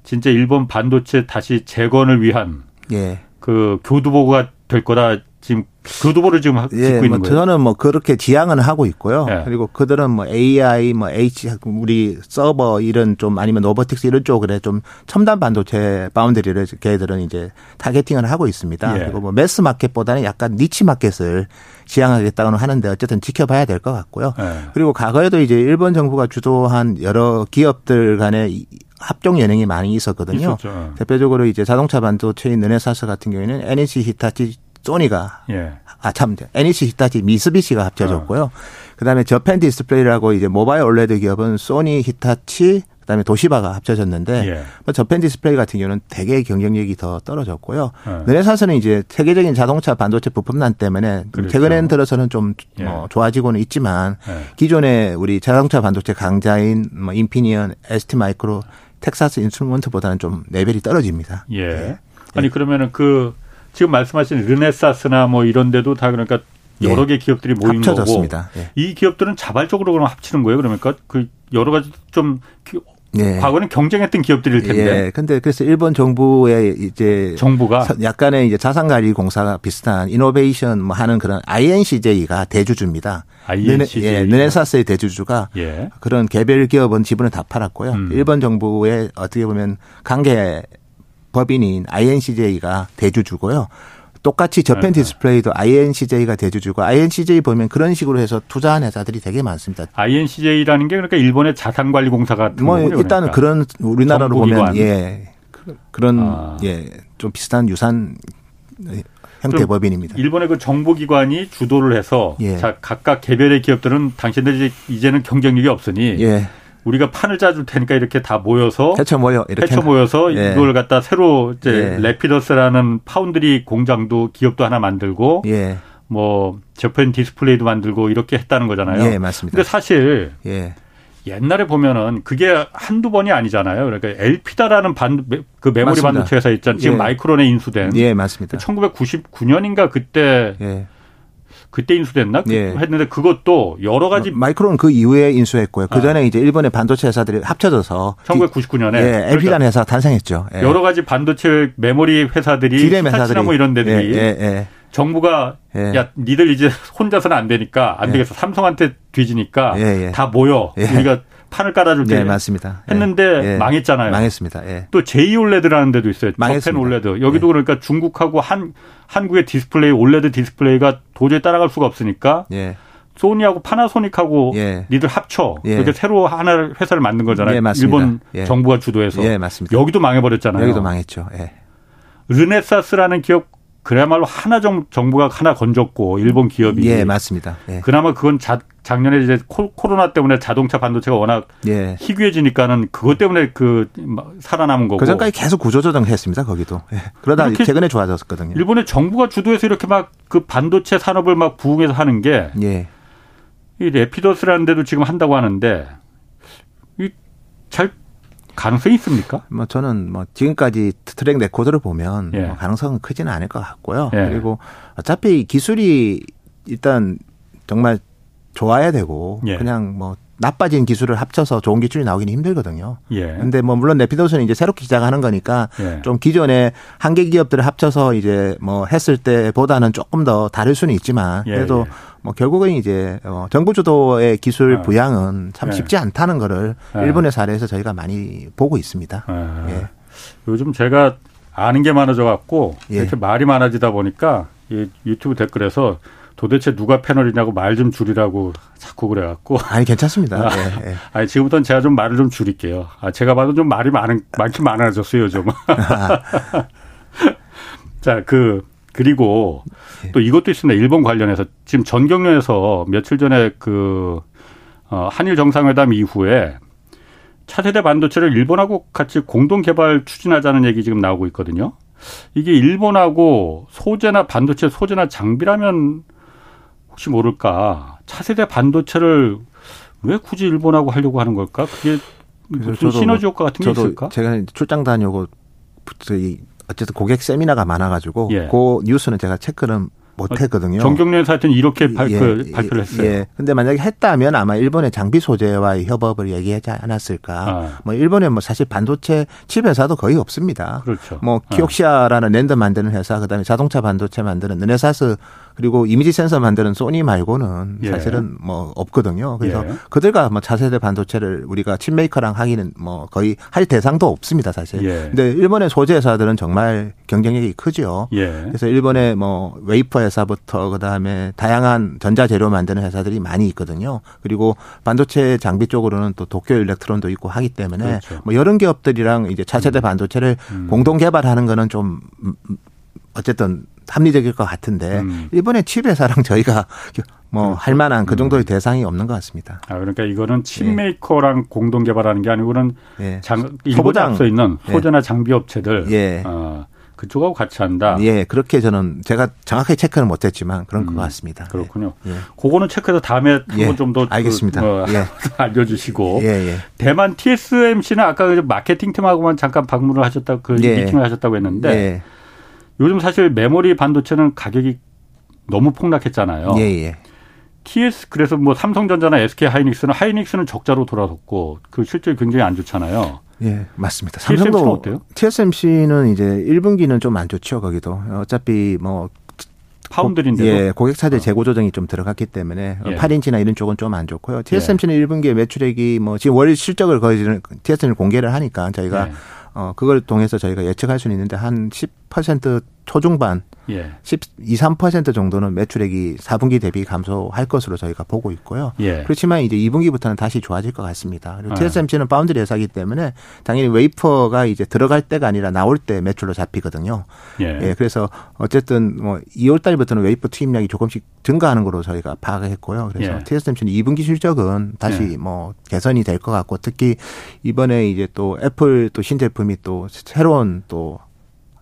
진짜 일본 반도체 다시 재건을 위한 예. 그 교두보가 될 거다 지금 교두보를 지금 짓고 예, 있는 뭐 거예요. 저는 뭐 그렇게 지향은 하고 있고요. 예. 그리고 그들은 뭐 AI, 뭐 H, 우리 서버 이런 좀 아니면 robotics 이런 쪽에 좀 첨단 반도체 foundry를 걔들은 이제 targeting을 하고 있습니다. 예. 그리고 뭐 mass market보다는 약간 niche market을 지향하겠다고는 하는데 어쨌든 지켜봐야 될 것 같고요. 예. 그리고 과거에도 이제 일본 정부가 주도한 여러 기업들 간의 합종연횡이 많이 있었거든요. 있었죠. 대표적으로 이제 자동차 반도체인 르네사스 같은 경우에는 NEC, 히타치, 소니가 예. 아참 NEC, 히타치, 미쓰비시가 합쳐졌고요. 어. 그다음에 재팬 디스플레이라고 이제 모바일 올레드 기업은 소니, 히타치, 그다음에 도시바가 합쳐졌는데 예. 뭐 재팬 디스플레이 같은 경우는 대개 경쟁력이 더 떨어졌고요. 예. 르네사스는 이제 세계적인 자동차 반도체 부품난 때문에 그렇죠. 최근에 들어서는 좀 예. 어, 좋아지고는 있지만 예. 기존의 우리 자동차 반도체 강자인 뭐 인피니언, ST 마이크로, 텍사스 인스트루먼트보다는 좀 레벨이 떨어집니다. 예. 예. 아니 그러면은 그 지금 말씀하신 르네사스나 뭐 이런 데도 다 그러니까 여러 개 기업들이 모인 합쳐졌습니다. 거고 이 기업들은 자발적으로 그럼 합치는 거예요. 그러니까 그 여러 가지 좀 예. 과거는 경쟁했던 기업들일 텐데. 예. 근데 그래서 일본 정부의 이제 정부가 약간의 이제 자산관리 공사가 비슷한 이노베이션 뭐 하는 그런 INCJ가 대주주입니다. INCJ. 예, 르네사스의 대주주가 예. 그런 개별 기업은 지분을 다 팔았고요. 음. 일본 정부의 어떻게 보면 관계 법인인 INCJ가 대주주고요. 똑같이 저펜 네, 네. 디스플레이도 INCJ가 대주주고 INCJ 보면 그런 식으로 해서 투자한 회사들이 되게 많습니다. INCJ라는 게 그러니까 일본의 자산관리 공사 같은 뭐 거군요, 일단은 그러니까. 그런 우리나라로 보면 예 그런 아. 예좀 비슷한 유산 형태 법인입니다. 일본의 그 정보기관이 주도를 해서 예. 자 각각 개별의 기업들은 당신들이 이제는 경쟁력이 없으니 예. 우리가 판을 짜줄 테니까 이렇게 다 모여서 헤쳐 모여 이렇게 헤쳐 모여서 예. 이걸 갖다 새로 이제 예. 라피더스라는 파운드리 공장도 기업도 하나 만들고 예. 뭐 재팬 디스플레이도 만들고 이렇게 했다는 거잖아요. 예, 맞습니다. 근데 사실 예. 옛날에 보면은 그게 한두 번이 아니잖아요. 그러니까 엘피다라는 반, 그 메모리 맞습니다. 반도체 회사 있잖아요. 지금 예. 마이크론에 인수된. 예, 맞습니다. 1999년인가 그때 예. 그때 인수됐나? 그 예. 했는데 그것도 여러 가지 마이크론 그 이후에 인수했고요. 그 전에 아. 이제 일본의 반도체 회사들이 합쳐져서 1999년에 예, 그러니까 회사가 탄생했죠. 예. 여러 가지 반도체 메모리 회사들이 회사들이 뭐 이런 데들이 예, 예, 예. 정부가 예. 야 니들 이제 혼자서는 안 되니까 안 되겠어 삼성한테 뒤지니까 다 모여 우리가 판을 깔아줄 때 네, 맞습니다. 했는데 예. 망했잖아요. 망했습니다. 예. 또 제이 올레드라는 데도 있어요. 망했습니다. 올레드. 여기도 예. 그러니까 중국하고 한 한국의 디스플레이 올레드 디스플레이가 도저히 따라갈 수가 없으니까 예. 소니하고 파나소닉하고 예. 니들 합쳐 예. 이렇게 새로 하나 회사를 만든 거잖아요. 예, 일본 예. 정부가 주도해서. 예, 맞습니다. 여기도 망해버렸잖아요. 여기도 망했죠. 예. 르네사스라는 기업 그야말로 하나 정, 정부가 하나 건졌고 일본 기업이. 예, 맞습니다. 예. 그나마 그건 자, 작년에 이제 코로나 때문에 자동차 반도체가 워낙 예. 희귀해지니까는 그것 때문에 그 살아남은 거고. 그 전까지 계속 구조조정했습니다. 거기도. 예. 그러다 최근에 좋아졌거든요. 일본의 정부가 주도해서 이렇게 막 그 반도체 산업을 막 부흥해서 하는 게. 예. 이 라피더스라는 데도 지금 한다고 하는데 잘될 가능성이 있습니까? 뭐 저는 뭐 지금까지 track record를 보면 예. 뭐 가능성은 크지는 않을 것 같고요. 예. 그리고 어차피 기술이 일단 정말 좋아야 되고 예. 그냥 뭐 나빠진 기술을 합쳐서 좋은 기술이 나오기는 힘들거든요. 예. 근데 뭐 물론 라피더스는 이제 새롭게 시작하는 거니까 예. 좀 기존의 한계 기업들을 합쳐서 이제 뭐 했을 때보다는 조금 더 다를 수는 있지만 예, 그래도 예. 뭐 결국은 이제 어 정부 주도의 기술 아. 부양은 참 예. 쉽지 않다는 거를 예. 일본의 사례에서 저희가 많이 보고 있습니다. 아. 예. 요즘 제가 아는 게 많아져 갖고 이렇게 말이 많아지다 보니까 이 유튜브 댓글에서 도대체 누가 패널이냐고 말 좀 줄이라고 자꾸 그래갖고. 아니, 괜찮습니다. 아, 네, 네. 아니, 지금부터는 제가 좀 말을 좀 줄일게요. 아, 제가 봐도 좀 말이 많은, 많긴 많아졌어요, 요즘. 자, 그, 그리고 예. 또 이것도 있습니다. 일본 관련해서 지금 전경련에서 며칠 전에 그, 어, 한일 정상회담 이후에 차세대 반도체를 일본하고 같이 공동 개발 추진하자는 얘기 지금 나오고 있거든요. 이게 일본하고 소재나 반도체 소재나 장비라면 혹시 모를까 차세대 반도체를 왜 굳이 일본하고 하려고 하는 걸까? 그게 무슨 시너지 효과 같은 게 있을까? 제가 출장 다녀고 어쨌든 고객 세미나가 많아가지고 예. 그 뉴스는 제가 체크는 못했거든요. 전경련 사태는 이렇게 발표, 예, 예, 발표를 했어요. 예. 근데 만약에 했다면 아마 일본의 장비 소재와의 협업을 얘기하지 않았을까. 아. 뭐 일본에 뭐 사실 반도체 칩 회사도 거의 없습니다. 그렇죠. 뭐 아. 키옥시아라는 낸드 만드는 회사, 그다음에 자동차 반도체 만드는 르네사스 그리고 이미지 센서 만드는 소니 말고는 예. 사실은 뭐 없거든요. 그래서 예. 그들과 뭐 차세대 반도체를 우리가 칩메이커랑 하기는 뭐 거의 할 대상도 없습니다, 사실. 예. 근데 일본의 소재 회사들은 정말 경쟁력이 크죠. 예. 그래서 일본의 뭐 웨이퍼 회사부터 그다음에 다양한 전자 재료 만드는 회사들이 많이 있거든요. 그리고 반도체 장비 쪽으로는 또 도쿄 일렉트론도 있고 하기 때문에 그렇죠. 뭐 여러 기업들이랑 이제 차세대 음. 반도체를 음. 공동 개발하는 거는 좀 어쨌든 합리적일 것 같은데 음. 일본의 칩 회사랑 저희가 뭐할 만한 그 정도의 음. 대상이 없는 것 같습니다. 아 그러니까 이거는 칩 네. 메이커랑 공동 개발하는 게 아니고는 네. 장 일본에 앞서 있는 네. 소재나 장비 업체들 예. 어, 그쪽하고 같이 한다. 예, 그렇게 저는 제가 정확하게 체크는 못했지만 그런 음, 것 같습니다. 그렇군요. 예. 그거는 체크해서 다음에 예. 좀더 그 알겠습니다. 그, 어, 예. 알려주시고 예, 예. 대만 TSMC는 아까 그 마케팅 팀하고만 잠깐 방문을 하셨다 그 예. 미팅을 하셨다고 했는데 예. 요즘 사실 메모리 반도체는 가격이 너무 폭락했잖아요. 예, 예. TS 그래서 뭐 삼성전자나 SK 하이닉스는 하이닉스는 적자로 돌아섰고 그 실적이 굉장히 안 좋잖아요. 예, 맞습니다. 삼성도 어때요? TSMC는 이제 1분기는 좀 안 좋죠, 거기도. 어차피 뭐 파운드인데 예, 고객 차대 어. 재고 조정이 좀 들어갔기 때문에 예. 8인치나 이런 쪽은 좀 안 좋고요. TSMC는 예. 1분기에 매출액이 뭐 지금 월 실적을 거의 TSMC 공개를 하니까 저희가 예. 어 그걸 통해서 저희가 예측할 수는 있는데 한 10% 초중반 예. 12, 3% 정도는 매출액이 4분기 대비 감소할 것으로 저희가 보고 있고요. 예. 그렇지만 이제 2분기부터는 다시 좋아질 것 같습니다. 그리고 예. TSMC는 파운드리 회사이기 때문에 당연히 웨이퍼가 이제 들어갈 때가 아니라 나올 때 매출로 잡히거든요. 예. 예. 그래서 어쨌든 뭐 2월 달부터는 웨이퍼 투입량이 조금씩 증가하는 걸로 저희가 파악했고요. 그래서 예. TSMC는 2분기 실적은 다시 예. 뭐 개선이 될 것 같고 특히 이번에 이제 또 애플 또 신제품이 또 새로운 또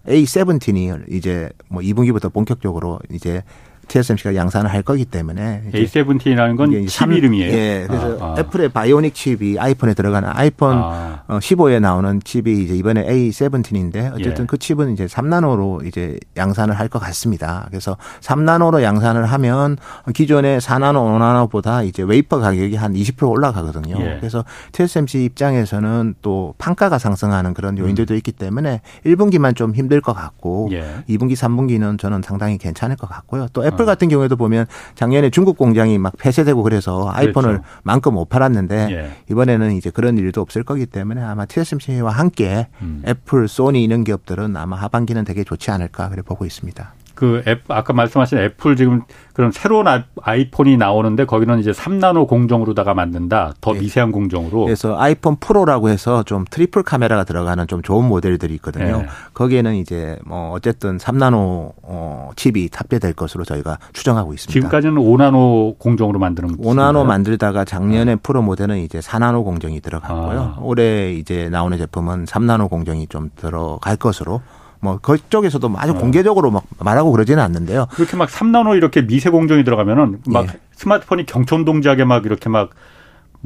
A17이 이제 뭐 2분기부터 본격적으로 이제 TSMC가 양산을 할 거기 때문에 A17이라는 건 칩 이름이에요. 예. 그래서 아, 아. 애플의 바이오닉 칩이 아이폰에 들어가는 아이폰 아. 15에 어, 나오는 칩이 이제 이번에 A17인데 어쨌든 예. 그 칩은 이제 3나노로 이제 양산을 할 것 같습니다. 그래서 3나노로 양산을 하면 기존의 4나노, 5나노보다 이제 웨이퍼 가격이 한 20% 올라가거든요. 예. 그래서 TSMC 입장에서는 또 판가가 상승하는 그런 요인들도 음. 있기 때문에 1분기만 좀 힘들 것 같고 예. 2분기, 3분기는 저는 상당히 괜찮을 것 같고요. 또 애플 같은 경우에도 보면 작년에 중국 공장이 막 폐쇄되고 그래서 아이폰을 그렇죠. 만큼 못 팔았는데 예. 이번에는 이제 그런 일도 없을 거기 때문에 아마 TSMC와 함께 음. 애플, 소니 이런 기업들은 아마 하반기는 되게 좋지 않을까 그래 보고 있습니다. 그 앱, 아까 말씀하신 애플 지금 그런 새로운 아이폰이 나오는데 거기는 이제 3나노 공정으로다가 만든다. 더 네. 미세한 공정으로. 그래서 아이폰 프로라고 해서 좀 트리플 카메라가 들어가는 좀 좋은 모델들이 있거든요. 네. 거기에는 이제 뭐 어쨌든 3나노 어 칩이 탑재될 것으로 저희가 추정하고 있습니다. 지금까지는 5나노 공정으로 만드는 5나노 만들다가 작년에 네. 프로 모델은 이제 4나노 공정이 들어갔고요. 아. 올해 이제 나오는 제품은 3나노 공정이 좀 들어갈 것으로 뭐 그쪽에서도 아주 어. 공개적으로 막 말하고 그러지는 않는데요. 그렇게 막 3나노 이렇게 미세 공정이 들어가면은 막 예. 스마트폰이 경천 동작에 막 이렇게 막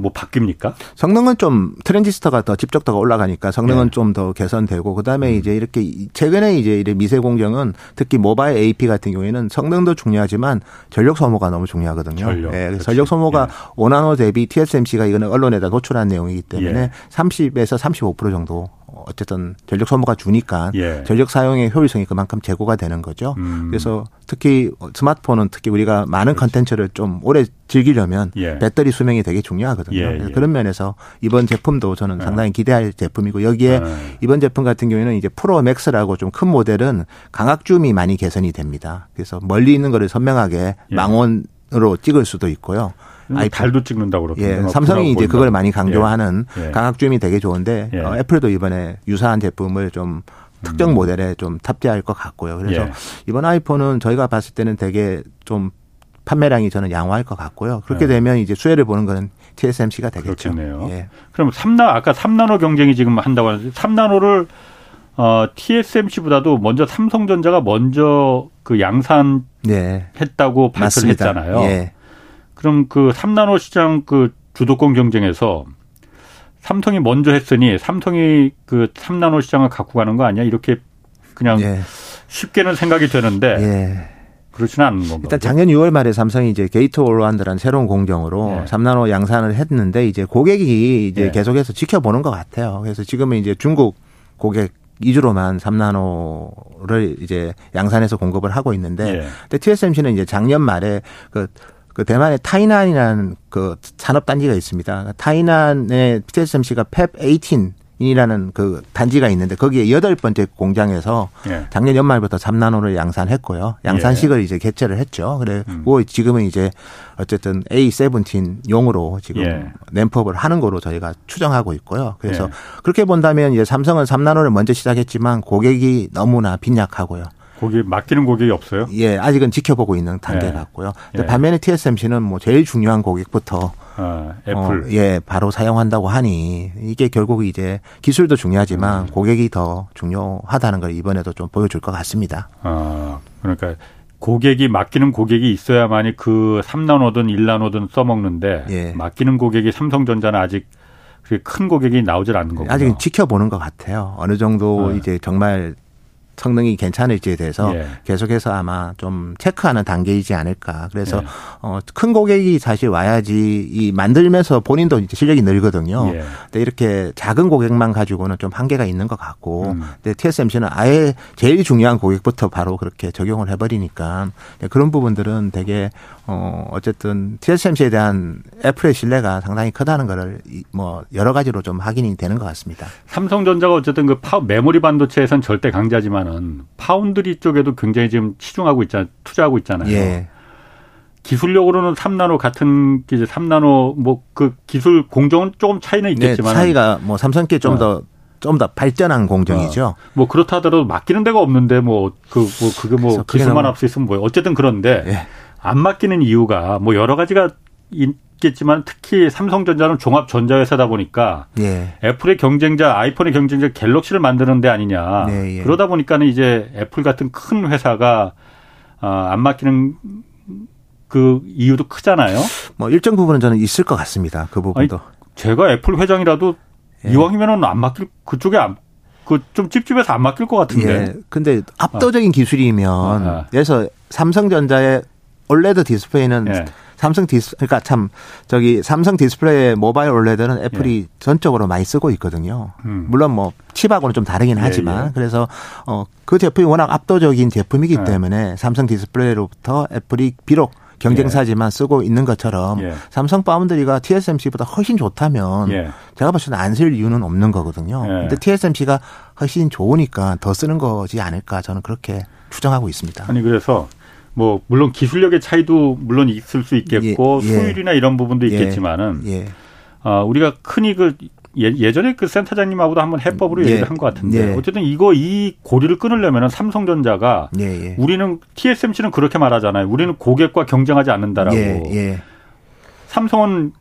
뭐 바뀝니까? 성능은 좀 트랜지스터가 더 집적도가 올라가니까 성능은 예. 좀더 개선되고 그다음에 음. 이제 이렇게 최근에 이제 미세 공정은 특히 모바일 AP 같은 경우에는 성능도 중요하지만 전력 소모가 너무 중요하거든요. 전력, 예. 전력 소모가 예. 5나노 대비 TSMC가 이거는 언론에다 노출한 내용이기 때문에 예. 30에서 35% 정도 어쨌든 전력 소모가 주니까 예. 전력 사용의 효율성이 그만큼 제고가 되는 거죠. 음. 그래서 특히 스마트폰은 특히 우리가 많은 컨텐츠를 좀 오래 즐기려면 예. 배터리 수명이 되게 중요하거든요. 예, 예. 그런 면에서 이번 제품도 저는 예. 상당히 기대할 제품이고 여기에 예. 이번 제품 같은 경우에는 이제 프로 맥스라고 좀 큰 모델은 광학줌이 많이 개선이 됩니다. 그래서 멀리 있는 거를 선명하게 망원으로 찍을 수도 있고요. 아이 달도 찍는다고 그러던데. 예, 삼성이 이제 그걸 많이 강조하는 예. 예. 광학줌이 되게 좋은데 예. 어, 애플도 이번에 유사한 제품을 좀 특정 음. 모델에 좀 탑재할 것 같고요. 그래서 예. 이번 아이폰은 저희가 봤을 때는 되게 좀 판매량이 저는 양호할 것 같고요. 그렇게 네. 되면 이제 수혜를 보는 거는 TSMC가 되겠죠. 그렇겠네요. 예. 그럼 3나 아까 3나노 경쟁이 지금 한다고 하는데 3나노를 어, TSMC보다도 먼저 삼성전자가 먼저 그 양산 네. 했다고 발표를. 했잖아요. 예. 그럼 그 3나노 시장 그 주도권 경쟁에서 삼성이 먼저 했으니 삼성이 그 3나노 시장을 갖고 가는 거 아니야? 이렇게 그냥 예. 쉽게는 생각이 되는데 예. 그렇지는 않은 건가요? 일단 작년 6월 말에 삼성이 이제 gate all around라는 새로운 공정으로 예. 3나노 양산을 했는데 이제 고객이 이제 예. 계속해서 지켜보는 것 같아요. 그래서 지금은 이제 중국 고객 위주로만 3나노를 이제 양산해서 공급을 하고 있는데 예. 근데 TSMC는 이제 작년 말에 그, 그 대만의 타이난이라는 그 산업 단지가 있습니다. 타이난의 TSMC가 펩18 이라는 그 단지가 있는데 거기에 여덟 번째 공장에서 예. 작년 연말부터 3나노를 양산했고요. 양산식을 예. 이제 개최를 했죠. 그리고 음. 지금은 이제 어쨌든 A17 용으로 지금 예. 램프업을 하는 거로 저희가 추정하고 있고요. 그래서 예. 그렇게 본다면 이제 삼성은 3나노를 먼저 시작했지만 고객이 너무나 빈약하고요. 고객 맡기는 고객이 없어요? 예, 아직은 지켜보고 있는 단계 예. 같고요. 예. 반면에 TSMC는 뭐 제일 중요한 고객부터 아, 애플. 어, 예, 바로 사용한다고 하니 이게 결국 이제 기술도 중요하지만 음. 고객이 더 중요하다는 걸 이번에도 좀 보여줄 것 같습니다. 아, 그러니까 고객이 맡기는 고객이 있어야만이 그 3나노든 1나노든 써먹는데 예. 맡기는 고객이 삼성전자는 아직 큰 고객이 나오질 않는 거고 아직 지켜보는 것 같아요. 어느 정도 어. 이제 정말 성능이 괜찮을지에 대해서 예. 계속해서 아마 좀 체크하는 단계이지 않을까. 그래서 예. 어, 큰 고객이 사실 와야지 이 만들면서 본인도 이제 실력이 늘거든요. 예. 근데 이렇게 작은 고객만 가지고는 좀 한계가 있는 것 같고. 음. 근데 TSMC는 아예 제일 중요한 고객부터 바로 그렇게 적용을 해버리니까 그런 부분들은 되게 어, 어쨌든 TSMC에 대한 애플의 신뢰가 상당히 크다는 거를 뭐 여러 가지로 좀 확인이 되는 것 같습니다. 삼성전자가 어쨌든 그 파, 메모리 반도체에선 절대 강자지만은 파운드리 쪽에도 굉장히 지금 치중하고 있잖아요. 투자하고 있잖아요. 예. 기술력으로는 3나노 같은 이제 3나노 뭐 그 기술 공정은 조금 차이는 네, 있겠지만 네, 차이가 뭐 삼성께 좀더좀더 발전한 공정이죠. 어. 뭐 그렇다 하더라도 맡기는 데가 없는데 뭐 그뭐 그, 뭐 그게 뭐 기술만 앞서 있으면 뭐예요. 어쨌든 그런데 예. 안 맡기는 이유가 뭐 여러 가지가 있겠지만 특히 삼성전자는 종합 전자회사다 보니까 예. 애플의 경쟁자, 아이폰의 경쟁자 갤럭시를 만드는 데 아니냐. 네, 예. 그러다 보니까는 이제 애플 같은 큰 회사가 아, 안 맡기는 그 이유도 크잖아요. 뭐 일정 부분은 저는 있을 것 같습니다. 그 부분도. 아니, 제가 애플 회장이라도 예. 이왕이면은 안 맡길 그쪽에 안, 그좀 찝찝해서 안 맡길 것 같은데. 예. 근데 압도적인 아. 기술이면 아. 그래서 삼성전자의 OLED 디스플레이는 예. 삼성 디스 그러니까 참 저기 삼성 디스플레이 모바일 OLED는 애플이 예. 전적으로 많이 쓰고 있거든요. 음. 물론 뭐 칩하고는 좀 다르긴 예, 하지만 예. 그래서 어그 제품이 워낙 압도적인 제품이기 예. 때문에 삼성 디스플레이로부터 애플이 비록 경쟁사지만 예. 쓰고 있는 것처럼 예. 삼성 파운드리가 TSMC보다 훨씬 좋다면 예. 제가 봤을 때는 안 쓸 이유는 없는 거거든요. 근데 TSMC가 훨씬 좋으니까 더 쓰는 거지 않을까 저는 그렇게 추정하고 있습니다. 아니 그래서 뭐 물론 기술력의 차이도 물론 있을 수 있겠고 예, 예. 수율이나 이런 부분도 예, 있겠지만은 예, 어, 우리가 흔히 그 예, 전에그 센터장님하고도 한번 해법으로 예. 얘기를 한 것 같은데 예. 어쨌든 이거 이 고리를 끊으려면 삼성전자가 우리는 TSMC는 그렇게 말하잖아요. 우리는 고객과 경쟁하지 않는다라고. 삼성은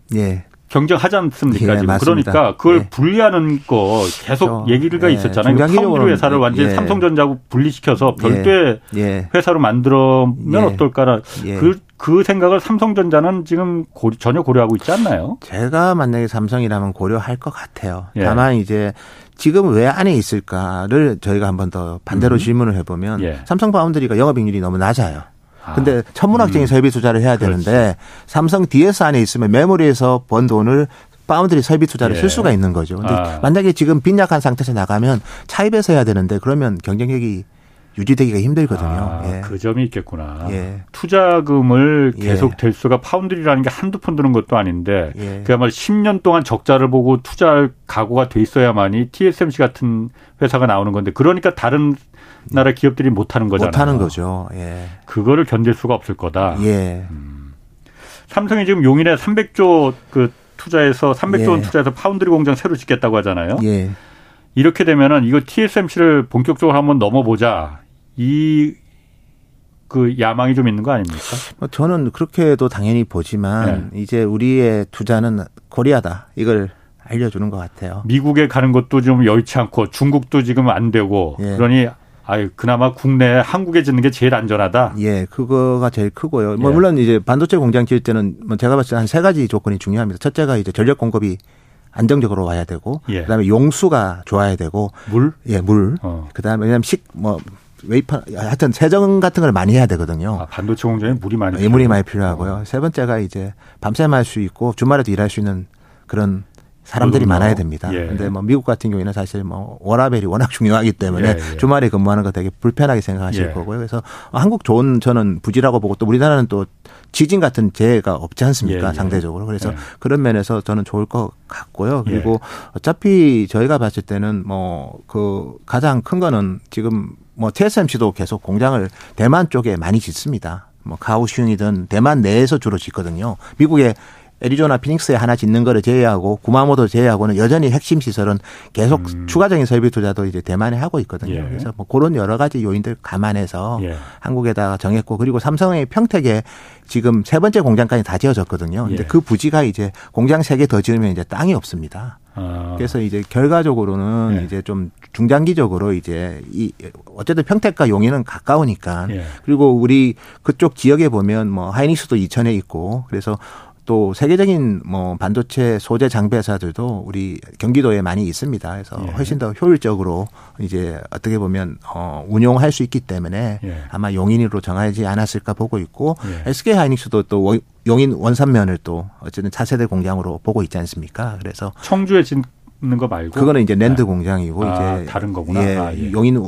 경쟁하지 않습니까? 예, 지금 그러니까 그걸 예. 분리하는 거 계속 그렇죠. 얘기가 예. 있었잖아요. 파운드리 회사를 완전히 예. 삼성전자하고 분리시켜서 별도의 예. 회사로 만들면 예. 어떨까라 그, 그 생각을 삼성전자는 지금 고, 전혀 고려하고 있지 않나요? 제가 만약에 삼성이라면 고려할 것 같아요. 다만 이제 지금 왜 안에 있을까를 저희가 한 번 더 반대로 음. 질문을 해보면 삼성 파운드리가 영업이익률이 너무 낮아요. 아. 근데 천문학적인 음. 설비 투자를 해야 되는데 그렇지. 삼성 DS 안에 있으면 메모리에서 번 돈을 파운드리 설비 투자를 예. 쓸 수가 있는 거죠. 근데 아. 만약에 지금 빈약한 상태에서 나가면 차입해서 해야 되는데 그러면 경쟁력이 유지되기가 힘들거든요. 아, 예. 그 점이 있겠구나. 예. 투자금을 예. 계속 될 수가 파운드리라는 게 한두 푼 드는 것도 아닌데 예. 그야말로 10년 동안 적자를 보고 투자할 각오가 돼 있어야만이 TSMC 같은 회사가 나오는 건데 그러니까 다른 나라 기업들이 못하는 거잖아요. 못하는 거죠. 예. 그거를 견딜 수가 없을 거다. 예. 음. 삼성이 지금 용인에 300조 그 투자해서 300조 원 예. 투자해서 파운드리 공장 새로 짓겠다고 하잖아요. 예. 이렇게 되면은 이거 TSMC를 본격적으로 한번 넘어보자. 이 그 야망이 좀 있는 거 아닙니까? 뭐 저는 그렇게도 당연히 보지만 네. 이제 우리의 투자는 코리아다. 이걸 알려주는 것 같아요. 미국에 가는 것도 좀 여의치 않고 중국도 지금 안 되고 예. 그러니 아유, 그나마 국내 한국에 짓는 게 제일 안전하다. 예, 그거가 제일 크고요. 뭐 예. 물론 이제 반도체 공장 지을 때는 뭐 제가 봤을 때 한 세 가지 조건이 중요합니다. 첫째가 이제 전력 공급이 안정적으로 와야 되고, 예. 그다음에 용수가 좋아야 되고, 물, 예, 물. 어. 그다음에 왜냐면 식뭐 웨이퍼 하여튼 세정 같은 걸 많이 해야 되거든요. 아, 반도체 공장에 물이 많이 예, 물이 많이 필요하고요. 어. 세 번째가 이제 밤샘 할 수 있고 주말에도 일할 수 있는 그런 사람들이 많아야 됩니다. 예. 근데 뭐 미국 같은 경우에는 사실 뭐 워라밸이 워낙 중요하기 때문에 예, 예. 주말에 근무하는 거 되게 불편하게 생각하실 예. 거고요. 그래서 한국 좋은 저는 부지라고 보고 또 우리나라는 또 지진 같은 재해가 없지 않습니까? 예, 예. 상대적으로. 그래서 그런 면에서 저는 좋을 것 같고요. 그리고 어차피 저희가 봤을 때는 뭐 그 가장 큰 거는 지금 뭐 TSMC도 계속 공장을 대만 쪽에 많이 짓습니다. 뭐 가오슝이든 대만 내에서 주로 짓거든요. 미국에 애리조나 피닉스에 하나 짓는 거를 제외하고 구마모도 제외하고는 여전히 핵심 시설은 계속 음. 추가적인 설비 투자도 이제 대만에 하고 있거든요. 예. 그래서 뭐 그런 여러 가지 요인들 감안해서 예. 한국에다가 정했고 그리고 삼성의 평택에 지금 세 번째 공장까지 다 지어졌거든요. 근데 예. 그 부지가 이제 공장 세 개 더 지으면 이제 땅이 없습니다. 아. 그래서 이제 결과적으로는 예. 이제 좀 중장기적으로 이제 이 어쨌든 평택과 용인은 가까우니까 예. 그리고 우리 그쪽 지역에 보면 뭐 하이닉스도 이천에 있고 그래서 또 세계적인 뭐 반도체 소재 장비 회사들도 우리 경기도에 많이 있습니다. 그래서 예. 훨씬 더 효율적으로 이제 어떻게 보면 어 운용할 수 있기 때문에 예. 아마 용인으로 정하지 않았을까 보고 있고 예. SK 하이닉스도 또 용인 원산면을 또 어쨌든 차세대 공장으로 보고 있지 않습니까? 그래서 청주에 짓는 거 말고 그거는 이제 랜드 아. 공장이고 아, 이제 다른 거구나. 예, 아, 예. 용인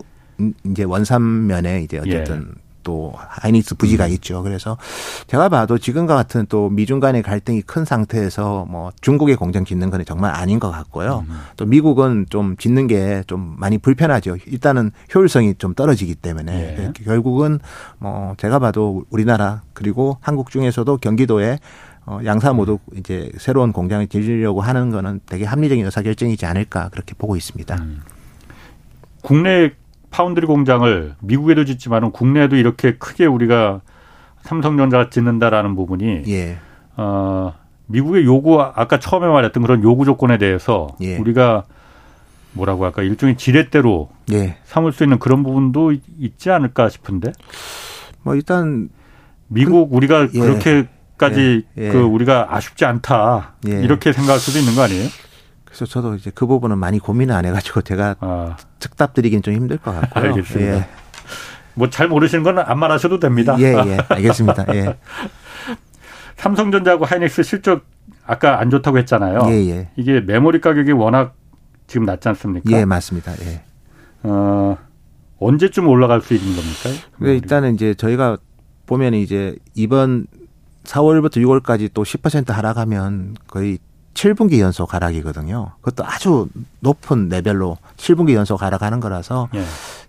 이제 원산면에 이제 어쨌든 예. 또 하이닉스 부지가 음. 있죠. 그래서 제가 봐도 지금과 같은 또 미중 간의 갈등이 큰 상태에서 뭐 중국의 공장 짓는 건 정말 아닌 것 같고요. 음. 또 미국은 좀 짓는 게 좀 많이 불편하죠. 일단은 효율성이 좀 떨어지기 때문에 예. 결국은 뭐 제가 봐도 우리나라 그리고 한국 중에서도 경기도에 어, 양사 모두 이제 새로운 공장을 지으려고 하는 거는 되게 합리적인 의사결정이지 않을까 그렇게 보고 있습니다. 음. 국내 파운드리 공장을 미국에도 짓지만은 국내에도 이렇게 크게 우리가 삼성전자가 짓는다라는 부분이 예. 어 미국의 요구 아까 처음에 말했던 그런 요구 조건에 대해서 예. 우리가 뭐라고 할까 일종의 지렛대로 예. 삼을 수 있는 그런 부분도 있지 않을까 싶은데. 뭐 일단 미국 그, 우리가 예. 그렇게까지 예. 그 우리가 아쉽지 않다 예. 이렇게 생각할 수도 있는 거 아니에요? 그래서 저도 이제 그 부분은 많이 고민을 안 해가지고 제가 아. 즉답 드리긴 좀 힘들 것 같고요. 알겠습니다. 예. 뭐잘 모르시는 건 안 말하셔도 됩니다. 예, 예. 알겠습니다. 예. 삼성전자하고 하이닉스 실적 아까 안 좋다고 했잖아요. 예, 예. 이게 메모리 가격이 워낙 지금 낮지 않습니까? 예, 맞습니다. 예. 어, 언제쯤 올라갈 수 있는 겁니까? 일단은 이제 저희가 보면 이제 이번 4월부터 6월까지 또 10% 하락하면 거의 7분기 연속 하락이거든요. 그것도 아주 높은 레벨로 7분기 연속 하락하는 거라서 예.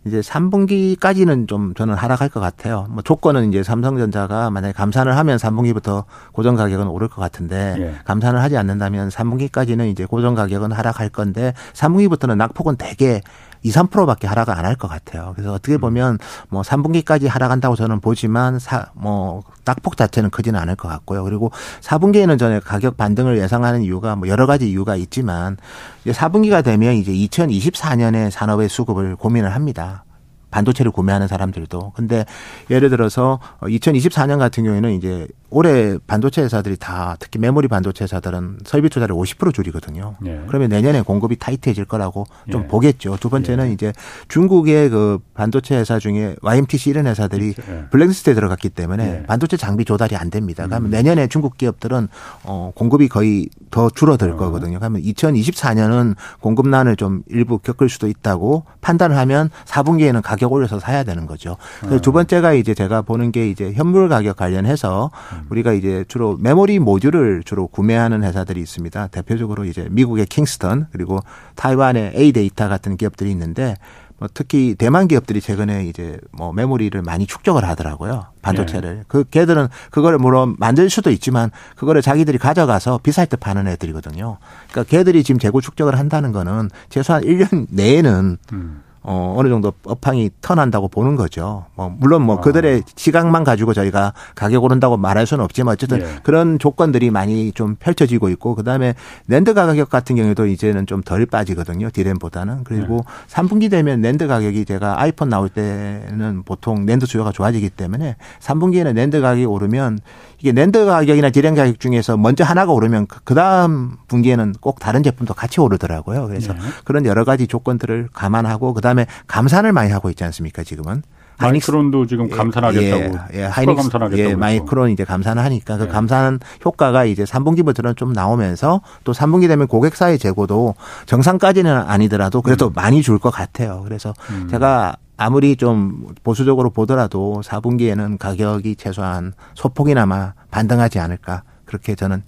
이제 3분기까지는 좀 저는 하락할 것 같아요. 뭐 조건은 이제 삼성전자가 만약에 감산을 하면 3분기부터 고정 가격은 오를 것 같은데 예. 감산을 하지 않는다면 3분기까지는 이제 고정 가격은 하락할 건데 3분기부터는 낙폭은 되게 2, 3%밖에 하락을 안 할 것 같아요. 그래서 어떻게 음. 보면 뭐 3분기까지 하락한다고 저는 보지만 사, 뭐 낙폭 자체는 크지는 않을 것 같고요. 그리고 4분기에는 전에 가격 반등을 예상하는 이유가 뭐 여러 가지 이유가 있지만 이제 4분기가 되면 이제 2024년에 산업의 수급을 고민을 합니다. 반도체를 구매하는 사람들도. 근데 예를 들어서 2024년 같은 경우에는 이제 올해 반도체 회사들이 다 특히 메모리 반도체 회사들은 설비 투자를 50% 줄이거든요. 예. 그러면 내년에 공급이 타이트해질 거라고 좀 예. 보겠죠. 두 번째는 예. 이제 중국의 그 반도체 회사 중에 YMTC 이런 회사들이 예. 블랙리스트에 들어갔기 때문에 예. 반도체 장비 조달이 안 됩니다. 그러면 음. 내년에 중국 기업들은 어 공급이 거의 더 줄어들 어. 거거든요. 그러면 2024년은 공급난을 좀 일부 겪을 수도 있다고 판단을 하면 4분기에는 가격 올려서 사야 되는 거죠. 어. 두 번째가 이제 제가 보는 게 이제 현물 가격 관련해서 음. 우리가 이제 주로 메모리 모듈을 주로 구매하는 회사들이 있습니다. 대표적으로 이제 미국의 킹스턴 그리고 타이완의 A 데이터 같은 기업들이 있는데 뭐 특히 대만 기업들이 최근에 이제 뭐 메모리를 많이 축적을 하더라고요. 반도체를. 네. 그 걔들은 그거를 물론 만들 수도 있지만 그거를 자기들이 가져가서 비쌀 때 파는 애들이거든요. 그러니까 걔들이 지금 재고 축적을 한다는 거는 최소한 1년 내에는 음. 어, 어느 정도 업황이 턴한다고 보는 거죠. 뭐, 물론 뭐 아. 그들의 시각만 가지고 저희가 가격 오른다고 말할 수는 없지만 어쨌든 예. 그런 조건들이 많이 좀 펼쳐지고 있고 그 다음에 낸드 가격 같은 경우에도 이제는 좀 덜 빠지거든요. 디램보다는. 그리고 예. 3분기 되면 낸드 가격이 제가 아이폰 나올 때는 보통 낸드 수요가 좋아지기 때문에 3분기에는 낸드 가격이 오르면 이게 낸드 가격이나 디램 가격 중에서 먼저 하나가 오르면 그, 그 다음 분기에는 꼭 다른 제품도 같이 오르더라고요. 그래서 네. 그런 여러 가지 조건들을 감안하고 그다음 에 감산을 많이 하고 있지 않습니까 지금은. 마이크론도 지금 예, 감산하겠다고. 예, 예, 하이닉스, 감산하겠다고. 예, 마이크론 이제 감산을 하니까 그 예. 감산 효과가 이제 3분기부터는 좀 나오면서 또 3분기 되면 고객사의 재고도 정상까지는 아니더라도 그래도 음. 많이 줄 것 같아요. 그래서 음. 제가 아무리 좀 보수적으로 보더라도 4분기에는 가격이 최소한 소폭이나마 반등하지 않을까 그렇게 저는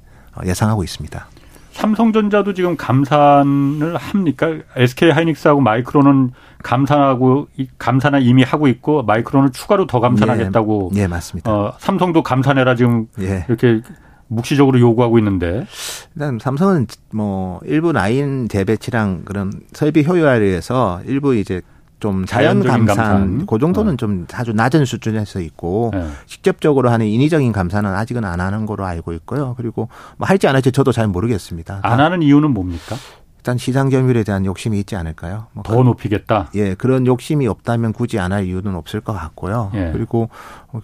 예상하고 있습니다. 삼성전자도 지금 감산을 합니까? SK 하이닉스하고 마이크론은 감산하고 감산을 이미 하고 있고 마이크론을 추가로 더 감산하겠다고. 예, 예 맞습니다. 어, 삼성도 감산해라 지금 예. 이렇게 묵시적으로 요구하고 있는데. 일단 삼성은 뭐 일부 라인 재배치랑 그런 설비 효율화를 위해서 일부 이제 좀 자연 감산, 감산, 그 정도는 어. 좀 아주 낮은 수준에서 있고 네. 직접적으로 하는 인위적인 감산은 아직은 안 하는 거로 알고 있고요. 그리고 뭐 할지 안 할지 저도 잘 모르겠습니다. 안 하는 이유는 뭡니까? 일단 시장 점유율에 대한 욕심이 있지 않을까요? 뭐더 높이겠다. 예, 그런 욕심이 없다면 굳이 안 할 이유는 없을 것 같고요. 예. 그리고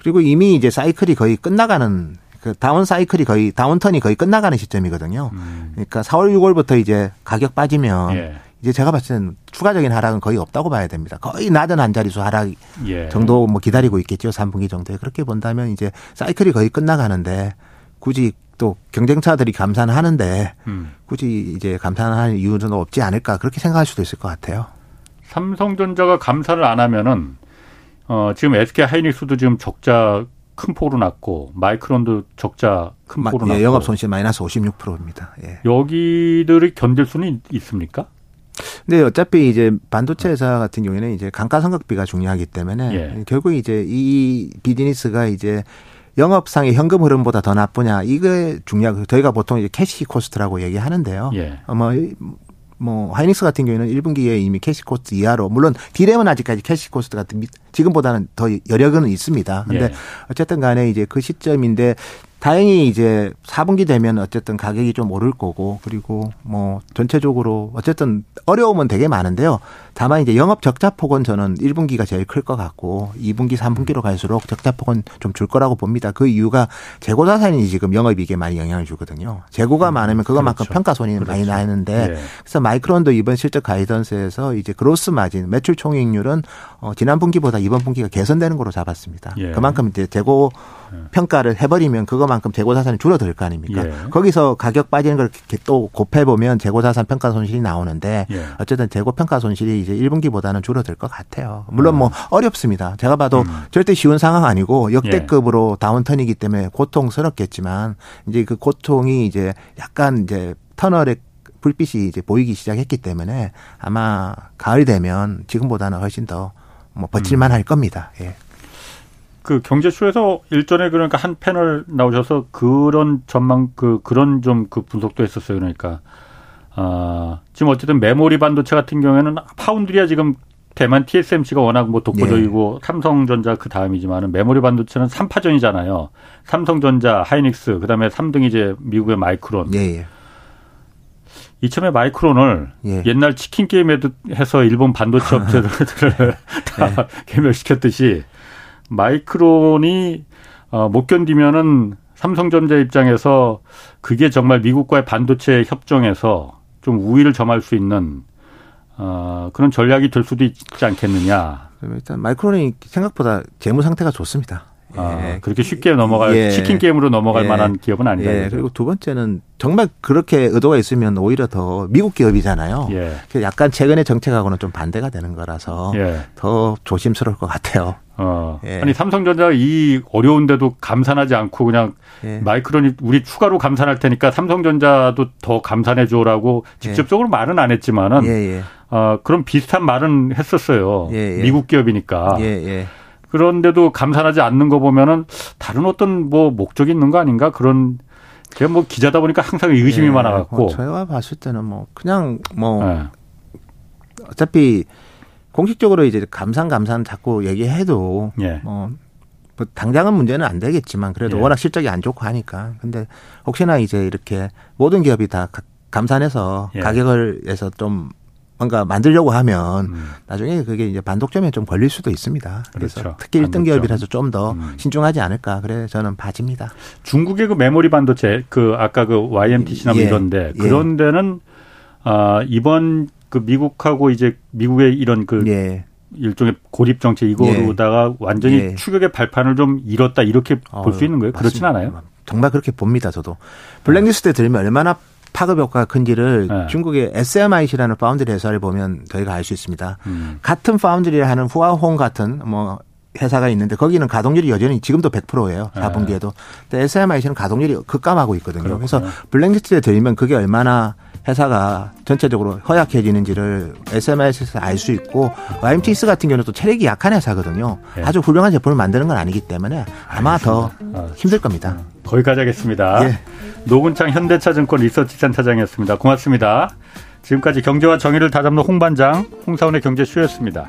그리고 이미 이제 사이클이 거의 끝나가는 그 다운 사이클이 거의 다운턴이 거의 끝나가는 시점이거든요. 음. 그러니까 4월 6월부터 이제 가격 빠지면 예. 이제 제가 봤을 때는 추가적인 하락은 거의 없다고 봐야 됩니다. 거의 낮은 한 자릿수 하락 예. 정도 뭐 기다리고 있겠죠. 3분기 정도에. 그렇게 본다면 이제 사이클이 거의 끝나가는데 굳이 또 경쟁차들이 감산을 하는데 음. 굳이 이제 감산할 이유는 없지 않을까 그렇게 생각할 수도 있을 것 같아요. 삼성전자가 감산을 안 하면은 어 지금 SK 하이닉스도 지금 적자 큰 폭으로 났고 마이크론도 적자 큰 폭으로 예, 났고 영업 손실 마이너스 56%입니다. 예. 여기들이 견딜 수는 있습니까? 근데 어차피 이제 반도체 회사 같은 경우에는 이제 감가상각비가 중요하기 때문에 예. 결국 이제 이 비즈니스가 이제 영업상의 현금 흐름보다 더 나쁘냐 이게 중요하고 저희가 보통 이제 cash cost라고 얘기하는데요. 예. 뭐, 뭐 하이닉스 같은 경우에는 1분기에 이미 cash cost 이하로 물론 디램은 아직까지 cash cost 같은 지금보다는 더 여력은 있습니다. 근데 예. 어쨌든 간에 이제 그 시점인데 다행히 이제 4분기 되면 어쨌든 가격이 좀 오를 거고 그리고 뭐 전체적으로 어쨌든 어려움은 되게 많은데요. 다만 이제 영업 적자 폭은 저는 1분기가 제일 클 것 같고 2분기, 3분기로 갈수록 적자 폭은 좀 줄 거라고 봅니다. 그 이유가 재고 자산이 지금 영업이익에 많이 영향을 주거든요. 재고가 음, 많으면 그것만큼 그렇죠. 평가 손이 그렇죠. 많이 나는데 네. 그래서 마이크론도 이번 실적 guidance에서 이제 gross margin 매출 총이익률은 어 지난 분기보다 이번 분기가 개선되는 거로 잡았습니다. 예. 그만큼 이제 재고 평가를 해버리면 그것만큼 재고 자산이 줄어들 거 아닙니까? 예. 거기서 가격 빠지는 걸 또 곱해 보면 재고 자산 평가 손실이 나오는데 예. 어쨌든 재고 평가 손실이 이제 1분기보다는 줄어들 것 같아요. 물론 뭐 음. 어렵습니다. 제가 봐도 음. 절대 쉬운 상황 아니고 역대급으로 예. 다운턴이기 때문에 고통스럽겠지만 이제 그 고통이 이제 약간 이제 터널의 불빛이 이제 보이기 시작했기 때문에 아마 가을 되면 지금보다는 훨씬 더 뭐 버틸만 할 겁니다. 예. 그 경제쇼에서 일전에 그러니까 한 패널 나오셔서 그런 전망 그 그런 좀 그 분석도 했었어요. 그러니까 아 지금 어쨌든 메모리 반도체 같은 경우에는 파운드리야 지금 대만 TSMC가 워낙 뭐 독보적이고 네. 삼성전자 그 다음이지만은 메모리 반도체는 3파전이잖아요. 삼성전자, 하이닉스, 그다음에 3등 이제 미국의 마이크론. 예, 예. 이참에 마이크론을 예. 옛날 치킨 게임 해서 일본 반도체 업체들을 다 네. 개멸시켰듯이 마이크론이 어, 못 견디면은 삼성전자 입장에서 그게 정말 미국과의 반도체 협정에서 좀 우위를 점할 수 있는 어, 그런 전략이 될 수도 있지 않겠느냐. 일단 마이크론이 생각보다 재무 상태가 좋습니다. 아, 예. 그렇게 쉽게 넘어갈 예. 치킨 게임으로 넘어갈 예. 만한 기업은 아니다. 예. 그리고 두 번째는 정말 그렇게 의도가 있으면 오히려 더 미국 기업이잖아요. 예. 약간 최근의 정책하고는 좀 반대가 되는 거라서 예. 더 조심스러울 것 같아요. 어. 예. 아니 삼성전자가 이 어려운데도 감산하지 않고 그냥 마이크론이 우리 추가로 감산할 테니까 삼성전자도 더 감산해 줘라고 직접적으로 말은 안 했지만은 어, 그런 비슷한 말은 했었어요. 미국 기업이니까. 그런데도 감산하지 않는 거 보면은 다른 어떤 뭐 목적이 있는 거 아닌가 그런 제가 뭐 기자다 보니까 항상 의심이 네, 많아갖고 뭐 저희가 봤을 때는 뭐 그냥 뭐 네. 어차피 공식적으로 이제 감산 감산 자꾸 얘기해도 예. 뭐, 뭐 당장은 문제는 안 되겠지만 그래도 예. 워낙 실적이 안 좋고 하니까 근데 혹시나 이제 이렇게 모든 기업이 다 감산해서 예. 가격을 해서 좀 뭔가 만들려고 하면 음. 나중에 그게 이제 반독점에 좀 걸릴 수도 있습니다. 그래서 그렇죠. 특히 1등 기업이라서 좀더 음. 신중하지 않을까. 그래 저는 봐집니다. 중국의 그 메모리 반도체 그 아까 그 YMTC나 뭐 예. 이런데 예. 그런 데는 아 이번 그 미국하고 이제 미국의 이런 그 예. 일종의 고립 정책 이거로다가 예. 완전히 예. 추격의 발판을 좀 잃었다 이렇게 볼 수 있는 거예요. 그렇진 않아요. 정말 그렇게 봅니다. 저도 블랙리스트 에 들면 얼마나 파급 효과가 큰지를 네. 중국의 SMIC라는 파운드리 회사를 보면 저희가 알 수 있습니다. 음. 같은 파운드리를 하는 후아홍 같은 뭐 회사가 있는데 거기는 가동률이 여전히 지금도 100%예요. 4분기에도. 근데 SMIC는 가동률이 급감하고 있거든요. 그렇군요. 그래서 블랙리스트에 들면 그게 얼마나 회사가 전체적으로 허약해지는지를 SMIC에서 알 수 있고 YMTS 같은 경우는 또 체력이 약한 회사거든요. 네. 아주 훌륭한 제품을 만드는 건 아니기 때문에 아마 더 아, 힘들 겁니다. 거기까지 하겠습니다. 예. 노근창 현대차증권 리서치센터장이었습니다. 고맙습니다. 지금까지 경제와 정의를 다잡는 홍반장 홍사원의 경제쇼였습니다.